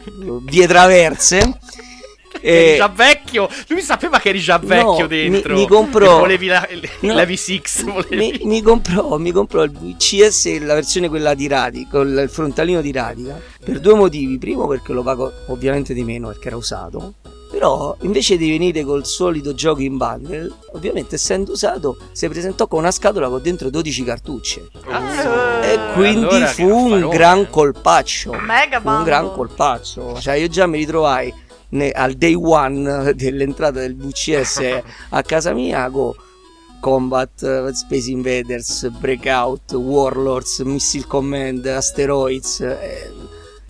Speaker 6: vie traverse eh,
Speaker 4: già vecchio. Lui sapeva che eri già vecchio
Speaker 6: No,
Speaker 4: dentro.
Speaker 6: Mi, mi comprò.
Speaker 4: Volevi la,
Speaker 6: No.
Speaker 4: la V6. Volevi.
Speaker 6: Mi, mi comprò, mi comprò il VCS, la versione quella di radica, con il frontalino di radica, per due motivi. Primo perché lo pago ovviamente di meno perché era usato. Però invece di venire col solito gioco in bundle, ovviamente essendo usato, si presentò con una scatola con dentro 12 cartucce. e quindi
Speaker 4: allora
Speaker 6: fu un gran colpaccio.
Speaker 10: Mega
Speaker 6: Fu un gran colpaccio. Cioè, io già mi ritrovai ne- al day one dell'entrata del VCS a casa mia con Combat, Space Invaders, Breakout, Warlords, Missile Command, Asteroids. eh,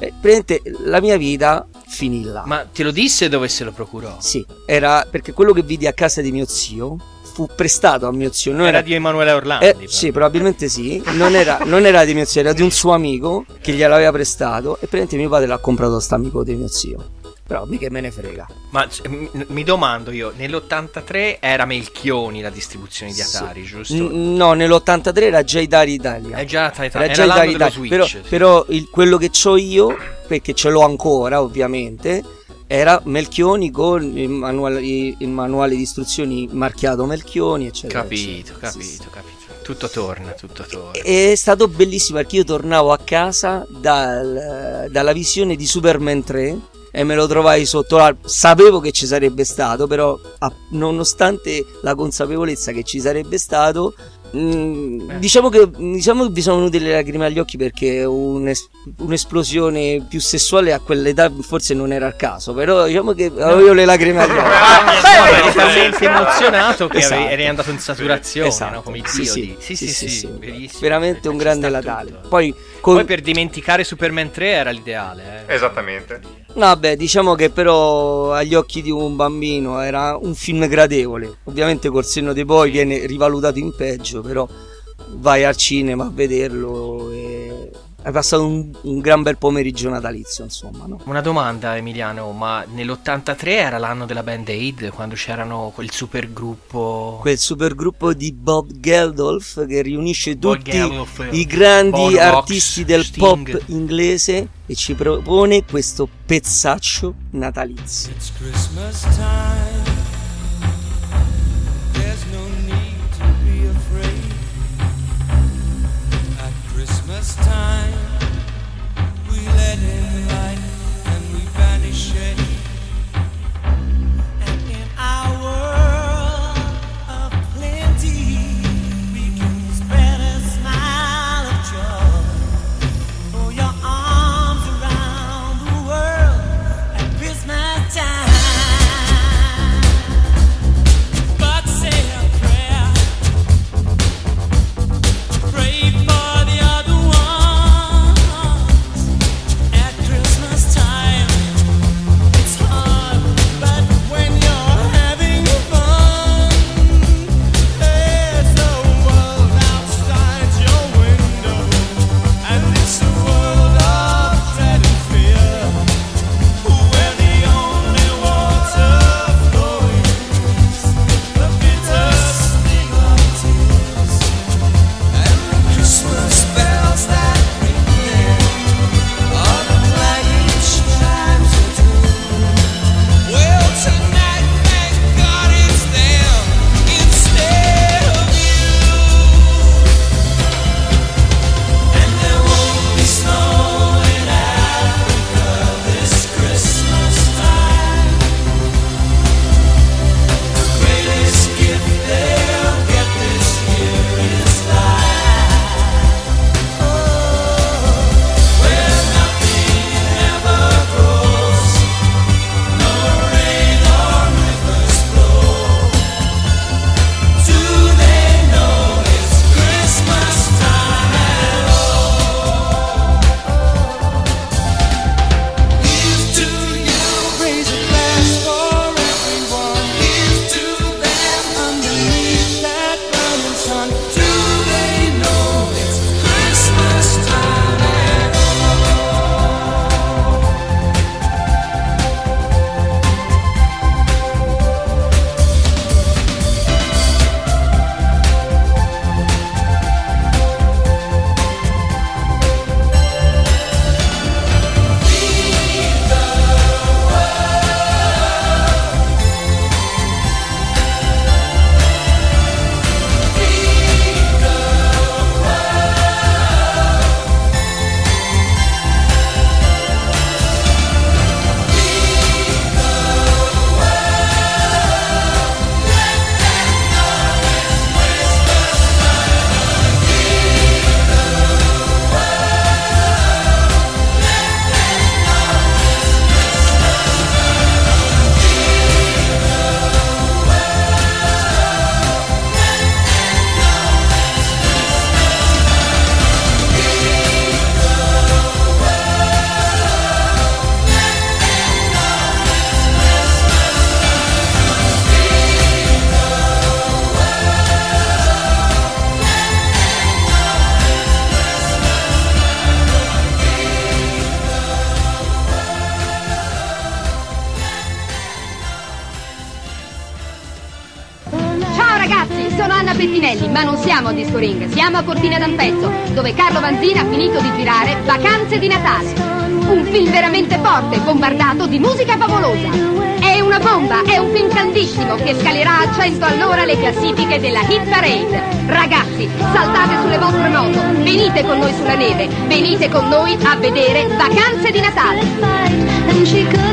Speaker 6: eh, praticamente la mia vita finì là.
Speaker 4: Ma te lo disse dove se lo procurò?
Speaker 6: Sì, era perché quello che vidi a casa di mio zio fu prestato a mio zio. Non
Speaker 4: Era di Emanuele Orlandi.
Speaker 6: eh, sì, probabilmente sì. Non era, non era di mio zio, era di un suo amico che gliel'aveva prestato. E praticamente mio padre l'ha comprato a sta amico di mio zio. Però mica me ne frega.
Speaker 4: Ma c- mi, mi domando io, nell'83 era Melchioni la distribuzione di Atari, giusto?
Speaker 6: N- no, nell'83 era già Atari Italia.
Speaker 4: È già Atari
Speaker 6: Era
Speaker 4: Italia, era
Speaker 6: Atari
Speaker 4: dello
Speaker 6: Italia.
Speaker 4: Switch,
Speaker 6: Però,
Speaker 4: sì.
Speaker 6: però il- quello che ho io, perché ce l'ho ancora ovviamente, era Melchioni con il manuale, il manuale di istruzioni marchiato Melchioni, eccetera.
Speaker 4: Capito,
Speaker 6: eccetera.
Speaker 4: capito, capito. Tutto torna, tutto torna.
Speaker 6: È stato bellissimo perché io tornavo a casa dal- dalla visione di Superman 3 e me lo trovai sotto l'albero. Sapevo che ci sarebbe stato, però a- nonostante la consapevolezza che ci sarebbe stato, Mm, diciamo, che, diciamo che vi sono venute le lacrime agli occhi perché un'es- un'esplosione più sessuale a quell'età forse non era il caso, però diciamo che avevo le lacrime agli occhi.
Speaker 4: Eri talmente emozionato che
Speaker 6: Esatto.
Speaker 4: eri andato in saturazione,
Speaker 6: Esatto.
Speaker 4: no? come i
Speaker 6: Sì,
Speaker 4: diodi.
Speaker 6: sì,
Speaker 4: Sì, sì, sì,
Speaker 6: sì.
Speaker 4: verissimo.
Speaker 6: Veramente un grande Natale. Poi con-
Speaker 4: per dimenticare Superman 3 era l'ideale. Eh.
Speaker 8: Esattamente.
Speaker 6: Vabbè, diciamo che però agli occhi di un bambino era un film gradevole. Ovviamente col senno dei poi viene rivalutato in peggio, però vai al cinema a vederlo e hai passato un, un gran bel pomeriggio natalizio, insomma, no?
Speaker 4: Una domanda Emiliano, ma nell'83 era l'anno della Band Aid quando c'erano quel super gruppo
Speaker 6: Quel supergruppo di Bob Geldof che riunisce
Speaker 4: Bob
Speaker 6: tutti
Speaker 4: Geldof,
Speaker 6: i grandi
Speaker 4: Bonovox,
Speaker 6: artisti del
Speaker 4: Sting.
Speaker 6: pop inglese e ci propone questo pezzaccio natalizio.
Speaker 11: Christmas time. Christmas time, we let in a
Speaker 16: Cortina d'Ampezzo, dove Carlo Vanzina ha finito di girare Vacanze di Natale. Un film veramente forte, bombardato di musica favolosa. È una bomba, è un film grandissimo che scalerà a 100 all'ora le classifiche della Hit Parade. Ragazzi, saltate sulle vostre moto, venite con noi sulla neve, venite con noi a vedere Vacanze di Natale.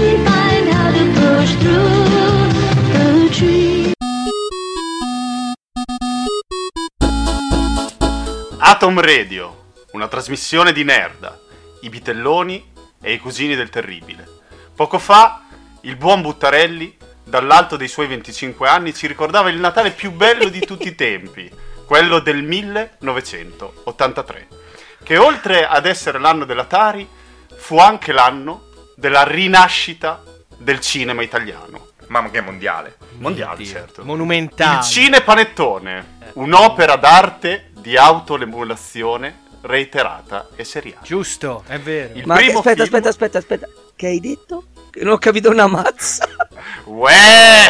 Speaker 5: Atom Radio, una trasmissione di Nerda, i bitelloni e i cugini del terribile. Poco fa, il buon Buttarelli, dall'alto dei suoi 25 anni, ci ricordava il Natale più bello di tutti i tempi, quello del 1983, che oltre ad essere l'anno dell'Atari, fu anche l'anno della rinascita del cinema italiano.
Speaker 8: Ma che mondiale.
Speaker 5: Mondiale, certo.
Speaker 4: Monumentale.
Speaker 5: Il cinepanettone, un'opera d'arte di autolemulazione reiterata e seriale.
Speaker 4: Giusto, è vero.
Speaker 5: Il
Speaker 6: Ma
Speaker 5: primo
Speaker 6: aspetta,
Speaker 5: film-
Speaker 6: aspetta, aspetta, aspetta. Che hai detto? Che non ho capito una mazza.
Speaker 5: Uè!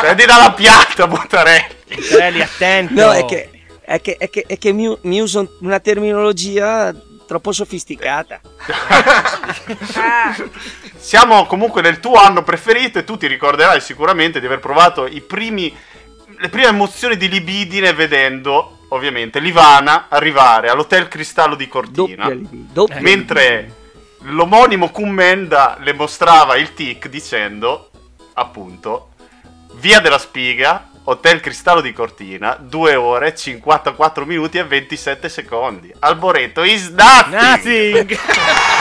Speaker 5: Prendi dalla piatta, Buttarelli.
Speaker 4: Buttarelli, attento.
Speaker 6: No, è che, è che, è che, è che mi, mi uso una terminologia troppo sofisticata.
Speaker 5: Siamo comunque nel tuo anno preferito e tu ti ricorderai sicuramente di aver provato i primi, le prime emozioni di libidine vedendo, ovviamente, Livana arrivare all'Hotel Cristallo di Cortina.
Speaker 6: Doppia doppia
Speaker 5: mentre l'omonimo Commenda le mostrava il tic dicendo, appunto, Via della Spiga, Hotel Cristallo di Cortina, 2 ore, 54 minuti e 27 secondi. Alboreto is nothing!
Speaker 4: Nothing!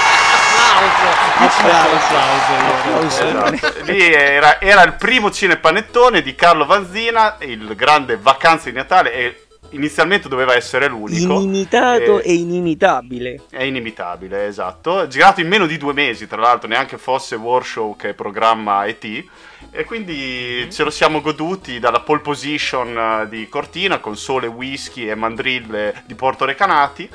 Speaker 5: Esatto. Lì era, era il primo cinepanettone di Carlo Vanzina, il grande Vacanze di Natale e inizialmente doveva essere l'unico.
Speaker 6: Inimitato
Speaker 5: Eh,
Speaker 6: e inimitabile.
Speaker 5: È inimitabile, esatto. Girato in meno di due mesi, tra l'altro, neanche fosse Warshow che programma ET. E quindi ce lo siamo goduti dalla pole position eh, di Cortina con sole, whisky e mandrille di Porto Recanati.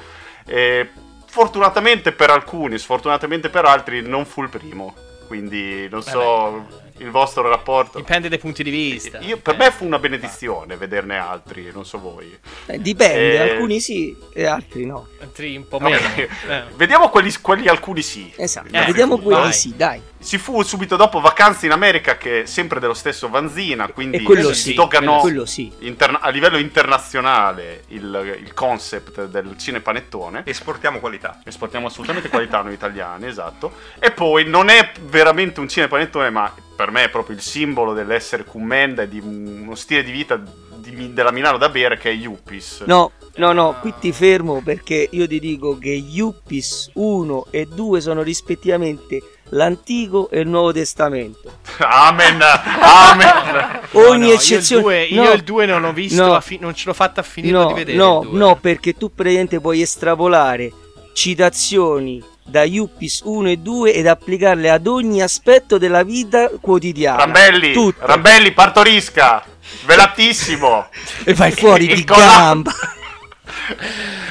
Speaker 5: E fortunatamente per alcuni, sfortunatamente per altri, non fu il primo. Quindi non so il vostro rapporto.
Speaker 4: Dipende dai punti di vista.
Speaker 5: Io- per me fu una benedizione vederne altri, non so voi.
Speaker 6: Eh, dipende,
Speaker 5: Eh,
Speaker 6: alcuni sì e altri no.
Speaker 4: Altri un po'
Speaker 5: No,
Speaker 4: meno.
Speaker 5: eh,
Speaker 4: Eh.
Speaker 5: Vediamo quelli, quelli alcuni sì.
Speaker 6: Esatto, vediamo quelli
Speaker 5: Vai.
Speaker 6: sì, dai.
Speaker 5: Si fu subito dopo Vacanze in America, che è sempre dello stesso Vanzina, quindi
Speaker 6: E
Speaker 5: si
Speaker 6: sì,
Speaker 5: doganò
Speaker 6: quello sì.
Speaker 5: interna- a livello internazionale il, il concept del cinepanettone.
Speaker 8: Esportiamo qualità.
Speaker 5: Esportiamo assolutamente qualità noi italiani, esatto. E poi non è veramente un cinepanettone, ma per me è proprio il simbolo dell'essere commenda e di uno stile di vita di- della Milano da bere che è Yuppies.
Speaker 6: No, no, no, qui ti fermo perché io ti dico che Yuppis 1 e 2 sono rispettivamente l'Antico e il Nuovo Testamento.
Speaker 5: Amen, amen.
Speaker 6: Ogni
Speaker 4: no,
Speaker 6: eccezione.
Speaker 4: Io il 2
Speaker 6: no,
Speaker 4: non ho visto, fi- non ce l'ho fatta a finire
Speaker 6: no,
Speaker 4: di vedere.
Speaker 6: no, no, perché tu praticamente puoi estrapolare citazioni da Yuppis 1 e 2 ed applicarle ad ogni aspetto della vita quotidiana.
Speaker 5: Rambelli,
Speaker 6: Tutto.
Speaker 5: Rambelli, partorisca, velatissimo.
Speaker 6: E vai fuori di gamba.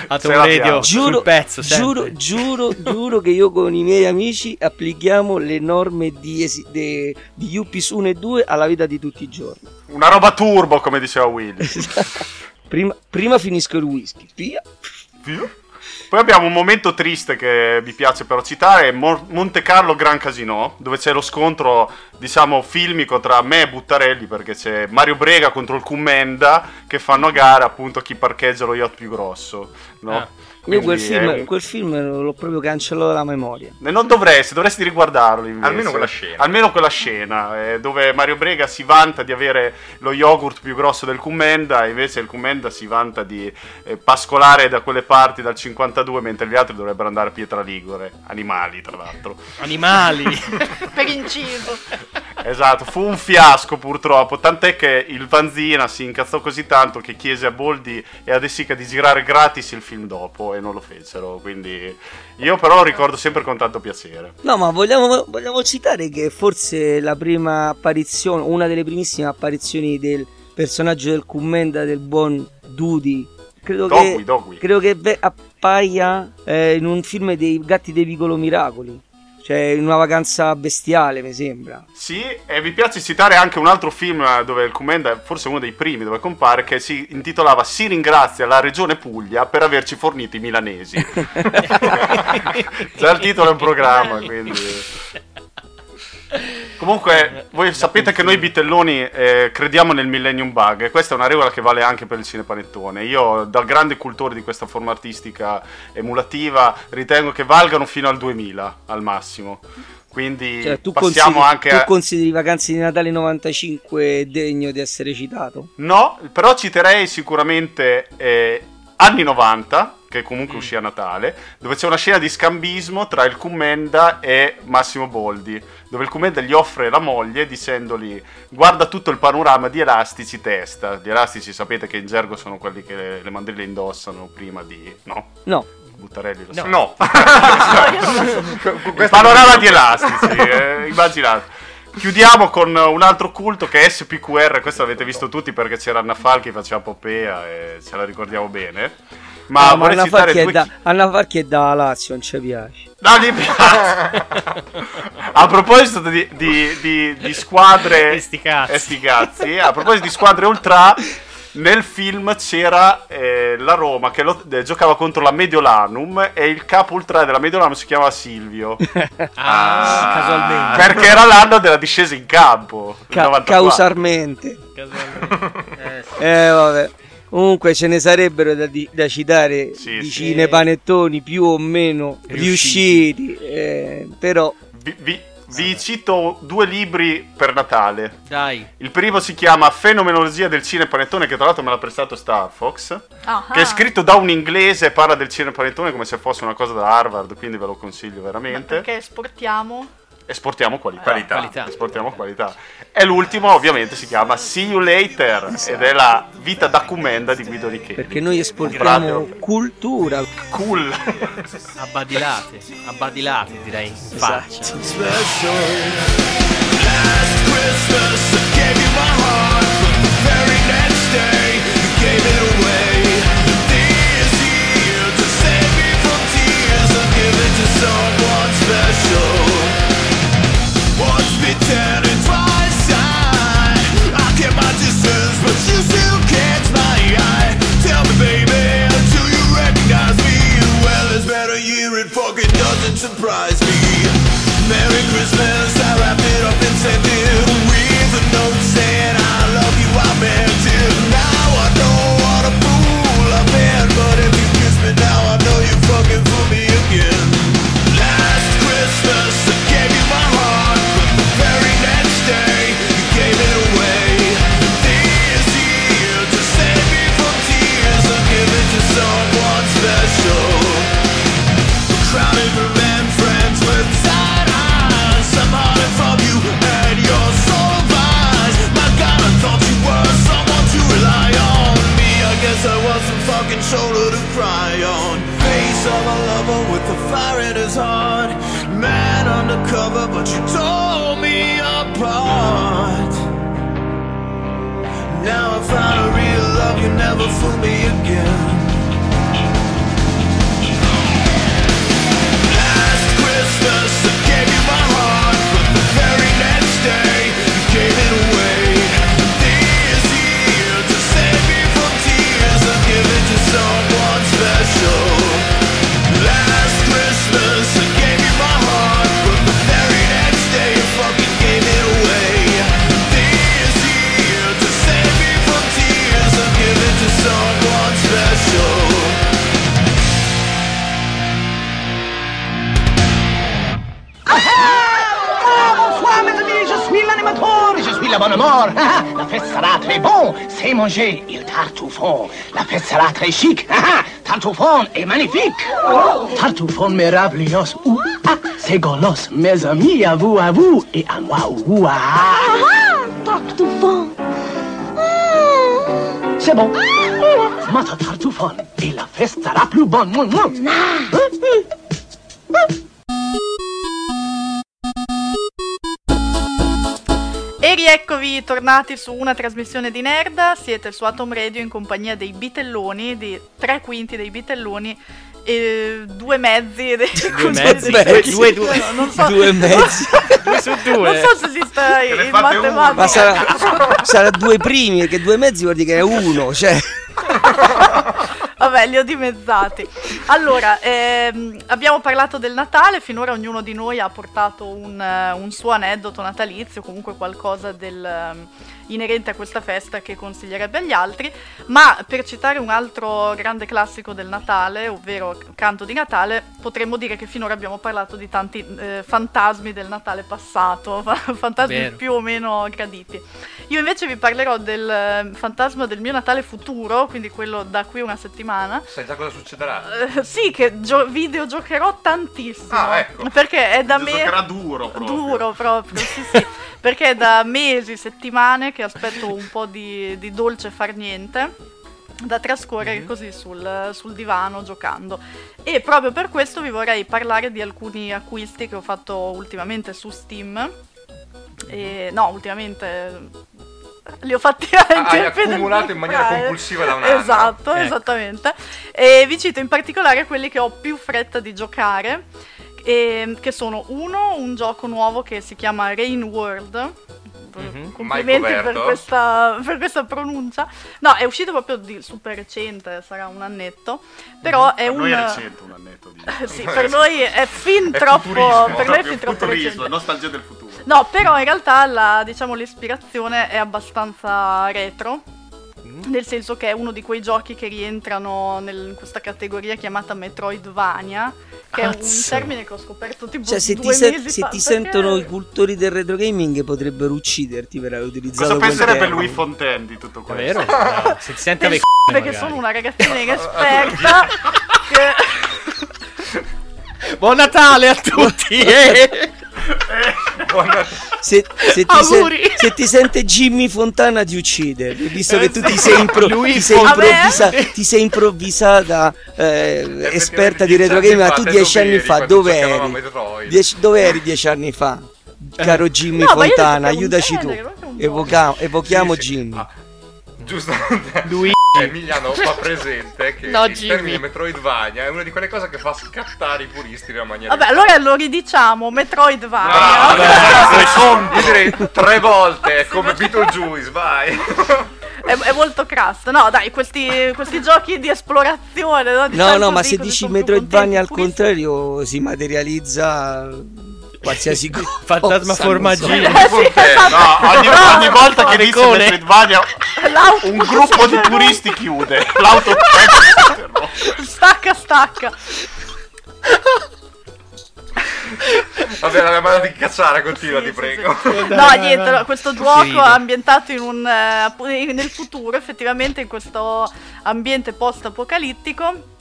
Speaker 4: Radio,
Speaker 6: Giuro,
Speaker 4: pezzo,
Speaker 6: giuro, giuro, giuro che io con i miei amici applichiamo le norme di, esi- de- di Yuppis 1 e 2 alla vita di tutti i giorni.
Speaker 5: Una roba turbo, come diceva Willy.
Speaker 6: Prima, prima finisco il whisky, via.
Speaker 5: Poi abbiamo un momento triste che mi piace però citare, Mo- Monte Carlo Gran Casino, dove c'è lo scontro, diciamo, filmico tra me e Buttarelli, perché c'è Mario Brega contro il Commenda che fanno a gara appunto chi parcheggia lo yacht più grosso, no?
Speaker 6: Ah. Io quel
Speaker 5: Quindi
Speaker 6: film,
Speaker 5: un-
Speaker 6: quel film l'ho proprio cancellato dalla memoria.
Speaker 5: E non dovresti, dovresti riguardarlo invece.
Speaker 8: Almeno quella scena.
Speaker 5: Almeno quella scena, eh, dove Mario Brega si vanta di avere lo yogurt più grosso del Commenda, e invece il Commenda si vanta di eh, pascolare da quelle parti dal 52, mentre gli altri dovrebbero andare a Pietra Ligure. Animali, tra l'altro.
Speaker 4: Animali.
Speaker 10: per inciso.
Speaker 5: Esatto, fu un fiasco purtroppo, tant'è che il Vanzina si incazzò così tanto che chiese a Boldi e a De Sica di girare gratis il film dopo e non lo fecero, quindi io però lo ricordo sempre con tanto piacere.
Speaker 6: No, ma vogliamo, vogliamo citare che forse la prima apparizione, una delle primissime apparizioni del personaggio del commenda del buon Dudi, credo
Speaker 5: Dogui,
Speaker 6: che,
Speaker 5: Dogui.
Speaker 6: credo che appaia eh, in un film dei Gatti dei Piccolo Miracoli. Cioè, in una vacanza bestiale, mi sembra.
Speaker 5: Sì, e mi piace citare anche un altro film dove il Comenda, forse uno dei primi dove compare, che si intitolava Si ringrazia la regione Puglia per averci fornito i milanesi. Già il titolo è un programma, quindi... Comunque, voi sapete che noi bitelloni eh, crediamo nel Millennium Bug e questa è una regola che vale anche per il cinepanettone. Io, da grande cultore di questa forma artistica emulativa, ritengo che valgano fino al 2000 al massimo. Quindi
Speaker 6: Cioè, tu,
Speaker 5: passiamo
Speaker 6: consideri,
Speaker 5: anche
Speaker 6: tu
Speaker 5: a...
Speaker 6: consideri Vacanze di Natale 95 degno di essere citato?
Speaker 5: No, però citerei sicuramente eh, anni 90, che comunque uscì a Natale, dove c'è una scena di scambismo tra il Commenda e Massimo Boldi, dove il Commenda gli offre la moglie dicendogli guarda tutto il panorama di elastici testa. Gli elastici sapete che in gergo sono quelli che le, le mandrille indossano prima di... no?
Speaker 6: No.
Speaker 5: Buttarelli lo
Speaker 6: No.
Speaker 5: sa.
Speaker 8: No.
Speaker 5: Il panorama di elastici, eh, immaginate. Chiudiamo con un altro culto che è SPQR, questo l'avete visto tutti perché c'era Anna Falchi che faceva Popea e ce la ricordiamo bene. Ma
Speaker 6: No,
Speaker 5: vorrei
Speaker 6: Anna è
Speaker 5: due
Speaker 6: da, Anna Falchi è da Lazio, non ci piace.
Speaker 5: No, gli piace. A proposito di, di- di- di squadre.
Speaker 4: E sti cazzi.
Speaker 5: e sti cazzi, A proposito di squadre ultra. Nel film c'era eh, la Roma che lo- eh, giocava contro la Mediolanum e il capo ultra della Mediolanum si chiamava Silvio.
Speaker 4: Ah, casualmente.
Speaker 5: Perché era l'anno della discesa in campo.
Speaker 6: Ca-
Speaker 5: 94.
Speaker 6: causarmente. Eh, vabbè. Comunque ce ne sarebbero da, di- da citare vicine panettoni più o meno
Speaker 5: Riusciti.
Speaker 6: riusciti, eh, però
Speaker 5: Vi, vi- vi cito due libri per Natale.
Speaker 4: Dai.
Speaker 5: Il primo si chiama Fenomenologia del cinepanettone, che tra l'altro me l'ha prestato Star Fox.
Speaker 10: Ah.
Speaker 5: Che è scritto da un inglese, parla del cinepanettone come se fosse una cosa da Harvard, quindi ve lo consiglio veramente.
Speaker 10: Perché esportiamo.
Speaker 5: Esportiamo qualità.
Speaker 8: Qualità.
Speaker 4: Qualità.
Speaker 5: Esportiamo qualità. E l'ultimo, ovviamente, si chiama See You Later ed è la vita documenta di Guido Richelli.
Speaker 6: perché noi esportiamo cultura.
Speaker 5: Cool.
Speaker 4: Abbadilate, abbadilate direi in
Speaker 6: Esatto.
Speaker 4: faccia.
Speaker 17: Fucking
Speaker 12: la bonne mort. Ah, ah, La fête sera très bon, c'est manger il tartufon. La fête sera très chic. Ah, Tartufon est magnifique. Ouh, ah, c'est golos, mes amis, à vous, à vous, et à moi, ah.
Speaker 18: Tartufon.
Speaker 12: C'est bon. Mata tartufon, et la fête sera plus bonne. Mouah, mouah.
Speaker 10: Rieccovi tornati su una trasmissione di Nerda, siete su Atom Radio in compagnia dei bitelloni, di tre quinti dei bitelloni e due mezzi dei
Speaker 4: Due mezzi, due, due, due,
Speaker 10: No, non so,
Speaker 6: Due mezzi.
Speaker 4: due su due.
Speaker 10: Non so se esista
Speaker 5: ne
Speaker 10: in matematica.
Speaker 6: Ma sarà, sarà due primi, perché due mezzi vuol dire che è uno, cioè...
Speaker 10: Vabbè, li ho dimezzati. Allora, ehm, abbiamo parlato del Natale, finora ognuno di noi ha portato un, eh, un suo aneddoto natalizio, comunque qualcosa del, ehm, inerente a questa festa che consiglierebbe agli altri, ma per citare un altro grande classico del Natale, ovvero Canto di Natale, potremmo dire che finora abbiamo parlato di tanti eh, fantasmi del Natale passato, fantasmi
Speaker 4: Vero.
Speaker 10: più o meno graditi. Io invece vi parlerò del eh, fantasma del mio Natale futuro, quindi quello da qui una settimana, settimana.
Speaker 8: Sai già cosa succederà?
Speaker 10: Eh, sì, che gio- videogiocherò tantissimo.
Speaker 8: Ah, ecco.
Speaker 10: Perché è da me.
Speaker 5: Giocherà duro proprio.
Speaker 10: Duro proprio, sì, sì. Perché è da mesi, settimane che aspetto un po' di, di dolce far niente. Da trascorrere
Speaker 5: Mhm.
Speaker 10: così sul, sul divano giocando. E proprio per questo vi vorrei parlare di alcuni acquisti che ho fatto ultimamente su Steam. E, no, ultimamente li ho fatti ai
Speaker 8: Ah, hai
Speaker 10: tempi del
Speaker 8: accumulato in maniera compulsiva da un anno.
Speaker 10: Esatto,
Speaker 8: Ecco.
Speaker 10: esattamente. E vi cito in particolare quelli che ho più fretta di giocare, e- che sono uno, un gioco nuovo che si chiama Rain World. Complimenti
Speaker 8: Mai
Speaker 10: per questa, per questa pronuncia. No, è uscito proprio di super recente, sarà un annetto. Però è
Speaker 5: Per
Speaker 10: un.
Speaker 5: noi è recente un annetto di...
Speaker 10: sì, per noi è fin
Speaker 5: È
Speaker 10: troppo.
Speaker 5: futurismo,
Speaker 10: per noi è fin troppo
Speaker 5: futurismo,
Speaker 10: recente.
Speaker 5: nostalgia del futuro.
Speaker 10: No, però in realtà la, diciamo, l'ispirazione è abbastanza retro. Nel senso che è uno di quei giochi che rientrano nel- in questa categoria chiamata Metroidvania, che è un termine che ho scoperto tipo
Speaker 6: Cioè, se
Speaker 10: due
Speaker 6: ti,
Speaker 10: mesi
Speaker 6: se
Speaker 10: fa.
Speaker 6: ti
Speaker 10: perché-
Speaker 6: sentono i cultori del retro gaming potrebbero ucciderti per aver utilizzato
Speaker 5: Cosa
Speaker 6: quel
Speaker 5: penserebbe. Louis Fontaine di tutto questo?
Speaker 4: vero? No, se ti sente
Speaker 10: Perché
Speaker 4: ave-
Speaker 10: perché
Speaker 4: magari.
Speaker 10: sono una ragazzina inesperta che...
Speaker 4: Buon Natale a tutti! eh!
Speaker 6: Se, se ti sen- se ti sente Jimmy Fontana ti uccide visto che tu ti sei, impro-
Speaker 4: Lui
Speaker 6: ti sei, improvvisa- ti sei improvvisata eh, esperta di retro gaming ma tu dieci anni fa dove eri? Dieci- dove eri dieci anni fa? caro Jimmy
Speaker 10: No,
Speaker 6: Fontana? aiutaci tu. Evoca- evochiamo
Speaker 8: Sì, sì.
Speaker 6: Jimmy.
Speaker 8: Ah, giustamente
Speaker 4: Lui
Speaker 8: Emiliano fa presente che
Speaker 4: No,
Speaker 8: il
Speaker 4: Jimmy.
Speaker 8: termine Metroidvania è una di quelle cose che fa scattare i puristi in una maniera
Speaker 10: Vabbè, allora lo ridiciamo, Metroidvania.
Speaker 8: Ah, Io direi tre volte come Beetlejuice, vai.
Speaker 10: è, è molto crass. No, dai, questi, questi giochi di esplorazione. No, di
Speaker 6: no no ma se dici Metroidvania al contrario si materializza qualsiasi cosa
Speaker 4: Fantasma
Speaker 6: non so.
Speaker 10: Eh,
Speaker 4: formaggino.
Speaker 10: sì, esatto.
Speaker 5: No, ogni, ogni volta che dice. Metroidvania un gruppo di puristi chiude. L'auto
Speaker 10: Stacca, stacca.
Speaker 8: Vabbè, la mano di cacciare continua, ti prego.
Speaker 10: No, niente, no, questo gioco è ambientato in un, eh, nel futuro, effettivamente in questo ambiente post-apocalittico.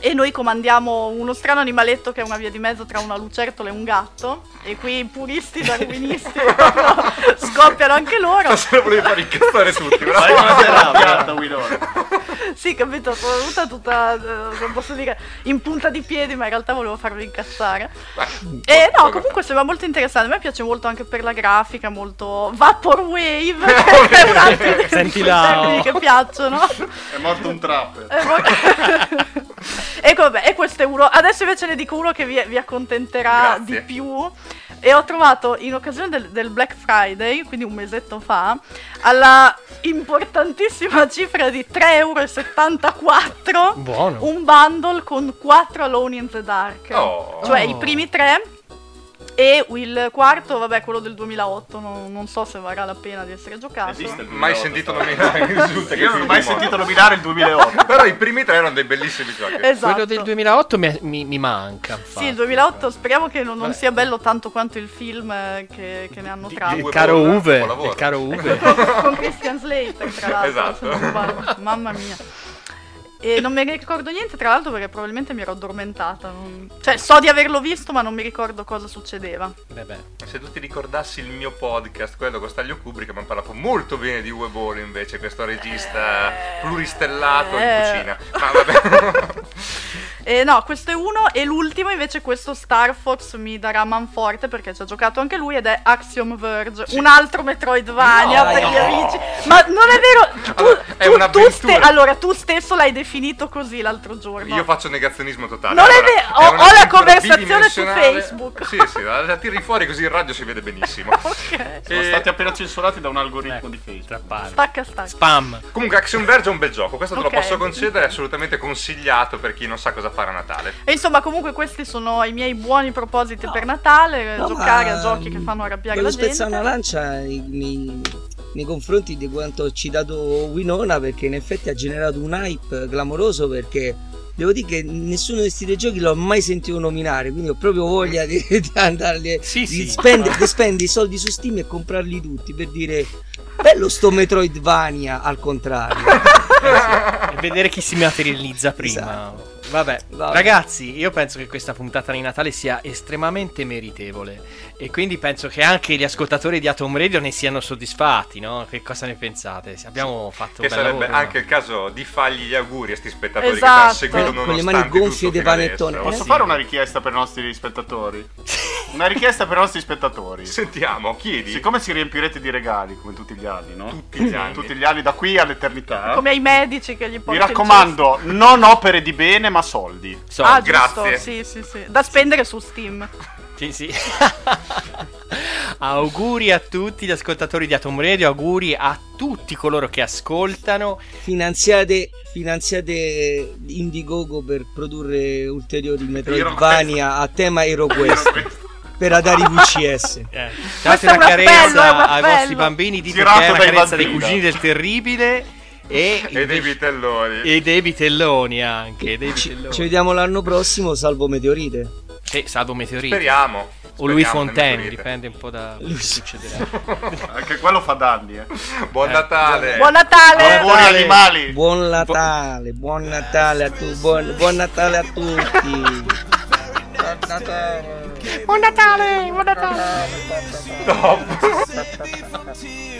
Speaker 10: E noi comandiamo uno strano animaletto che è una via di mezzo tra una lucertola e un gatto. E qui i puristi darwinisti scoppiano anche loro.
Speaker 8: Se lo volevi far incazzare tutti,
Speaker 5: Vai
Speaker 8: bravo.
Speaker 5: Winona.
Speaker 10: Sì, capito, sono venuta tutta, eh, non posso dire, in punta di piedi, ma in realtà volevo farvi incazzare. E no, comunque sembra molto interessante. A me piace molto anche per la grafica, molto Vaporwave, che è un altro
Speaker 4: là,
Speaker 10: termini che piacciono.
Speaker 5: È morto un trapper.
Speaker 10: E mo- Ecco, vabbè, e questo è uno. Adesso invece ne dico uno che vi, vi accontenterà
Speaker 8: Grazie.
Speaker 10: di più. E ho trovato in occasione del, del Black Friday, quindi un mesetto fa, alla importantissima cifra di 3,74 euro
Speaker 4: Buono.
Speaker 10: un bundle con 4 Alone in the Dark.
Speaker 8: Oh.
Speaker 10: Cioè
Speaker 4: Oh.
Speaker 10: i primi tre. E il quarto, vabbè, quello del 2008, non, non so se varrà la pena di essere giocato.
Speaker 5: Esiste il
Speaker 8: Mai
Speaker 5: 2008,
Speaker 8: sentito
Speaker 5: sta-
Speaker 8: nominare risulta che
Speaker 5: Io non ho mai sentito nominare il 2008.
Speaker 8: Però i primi tre erano dei bellissimi giochi.
Speaker 10: Esatto.
Speaker 4: Quello del 2008 mi, mi- mi manca.
Speaker 10: Sì, il 2008 speriamo che non, non
Speaker 4: Vabbè.
Speaker 10: sia bello tanto quanto il film eh, che, che ne hanno tratto.
Speaker 4: Il caro Uve. Il caro Uve.
Speaker 10: con Christian Slater, tra l'altro.
Speaker 8: Esatto.
Speaker 10: se non sbaglio. Mamma mia. E non mi ricordo niente, tra l'altro, perché probabilmente mi ero addormentata. non- Cioè, so di averlo visto, ma non mi ricordo cosa succedeva.
Speaker 4: Vabbè.
Speaker 8: Se tu ti ricordassi il mio podcast, quello con Staglio Kubrick, mi ha parlato molto bene di Uwe Boll invece, questo regista pluristellato in
Speaker 10: Eh.
Speaker 8: cucina. Ma vabbè.
Speaker 10: E no, questo è uno. E l'ultimo, invece, questo Star Fox mi darà manforte perché ci ha giocato anche lui. Ed è Axiom Verge, un altro Metroidvania
Speaker 8: No,
Speaker 10: per gli
Speaker 8: no.
Speaker 10: amici. Ma non è vero, tu,
Speaker 8: Allora, è
Speaker 10: tu- tu ste- allora, tu stesso l'hai definito così l'altro giorno.
Speaker 8: Io faccio negazionismo totale.
Speaker 10: Non è
Speaker 8: Allora,
Speaker 10: vero,
Speaker 8: è
Speaker 10: ho- ho la conversazione su. Facebook.
Speaker 8: Sì, sì, la, la tiri fuori così in radio si vede benissimo.
Speaker 10: ok.
Speaker 5: Sono
Speaker 8: E-
Speaker 5: stati appena censurati da un algoritmo di Facebook.
Speaker 4: Trappare.
Speaker 10: Stacca, stacca.
Speaker 4: Spam.
Speaker 8: Comunque Axiom Verge è un bel gioco, questo te
Speaker 10: Ok.
Speaker 8: lo posso concedere, è assolutamente consigliato per chi non sa cosa fare a Natale.
Speaker 10: E insomma, comunque, questi sono i miei buoni propositi per Natale:
Speaker 6: No,
Speaker 10: giocare
Speaker 6: ma-
Speaker 10: a giochi che fanno arrabbiare la gente.
Speaker 6: spezzare una lancia nei, nei- confronti di quanto ho citato Winona perché in effetti ha generato un hype clamoroso perché devo dire che nessuno di questi tre giochi l'ho mai sentito nominare quindi ho proprio voglia di, di andarli
Speaker 4: Sì,
Speaker 6: di,
Speaker 4: sì.
Speaker 6: spendere, di spendere i soldi su Steam e comprarli tutti per dire bello sto Metroidvania al contrario
Speaker 4: Eh vedere chi si materializza prima.
Speaker 6: Esatto.
Speaker 4: Vabbè,
Speaker 6: Vabbè.
Speaker 4: ragazzi, io penso che questa puntata di Natale sia estremamente meritevole. E quindi penso che anche gli ascoltatori di Atom Radio ne siano soddisfatti, no? Che cosa ne pensate? Abbiamo fatto
Speaker 8: Che
Speaker 4: un bel
Speaker 8: sarebbe
Speaker 4: lavoro,
Speaker 8: anche il caso di fargli gli auguri a sti spettatori
Speaker 10: Esatto.
Speaker 8: che ci hanno seguito
Speaker 6: Con le mani gonfie
Speaker 8: fino adesso.
Speaker 6: panettone.
Speaker 5: Posso
Speaker 6: Eh?
Speaker 5: fare una richiesta per i nostri spettatori? Una richiesta per i nostri spettatori.
Speaker 8: Sentiamo, chiedi.
Speaker 5: Siccome ci riempirete di regali, come tutti gli anni, no?
Speaker 8: Tutti gli anni.
Speaker 5: Tutti gli anni da qui all'eternità.
Speaker 10: Come ai medici che gli
Speaker 5: Mi
Speaker 10: portano
Speaker 5: raccomando, non opere di bene, ma soldi.
Speaker 4: So,
Speaker 10: Ah, giusto,
Speaker 8: grazie.
Speaker 10: sì, sì, sì. Da spendere su Steam.
Speaker 4: Sì, sì. auguri a tutti gli ascoltatori di Atom Radio, auguri a tutti coloro che ascoltano.
Speaker 6: Finanziate, finanziate Indiegogo per produrre ulteriori Metroidvania a tema HeroQuest per Atari VCS.
Speaker 4: Eh, date una carezza ai vostri bambini, dite
Speaker 5: Tirato
Speaker 4: che è una carezza dei cugini del terribile e,
Speaker 8: E dei vitelloni.
Speaker 4: e dei vitelloni anche. Dei
Speaker 6: Ci,
Speaker 4: vitelloni.
Speaker 6: ci vediamo l'anno prossimo, salvo meteorite.
Speaker 4: Sì, salvo meteoriti.
Speaker 8: Speriamo.
Speaker 4: O Louis Fontaine,
Speaker 8: meteorite.
Speaker 4: dipende un po' da quello che succederà.
Speaker 5: Anche quello fa danni, eh.
Speaker 8: Buon Natale.
Speaker 10: Buon Natale!
Speaker 5: Auguri animali.
Speaker 6: Buon Natale, buon Natale a tutti, buon, buon Natale a tutti. Buon Natale.
Speaker 4: Buon Natale! Buon Natale!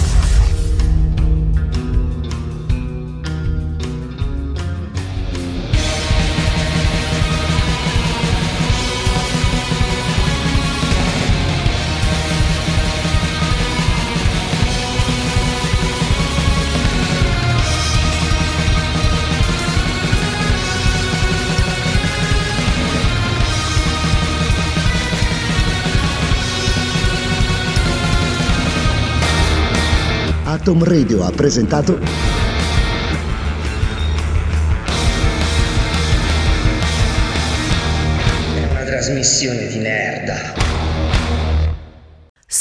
Speaker 2: Atom Radio ha presentato
Speaker 3: È una trasmissione di merda.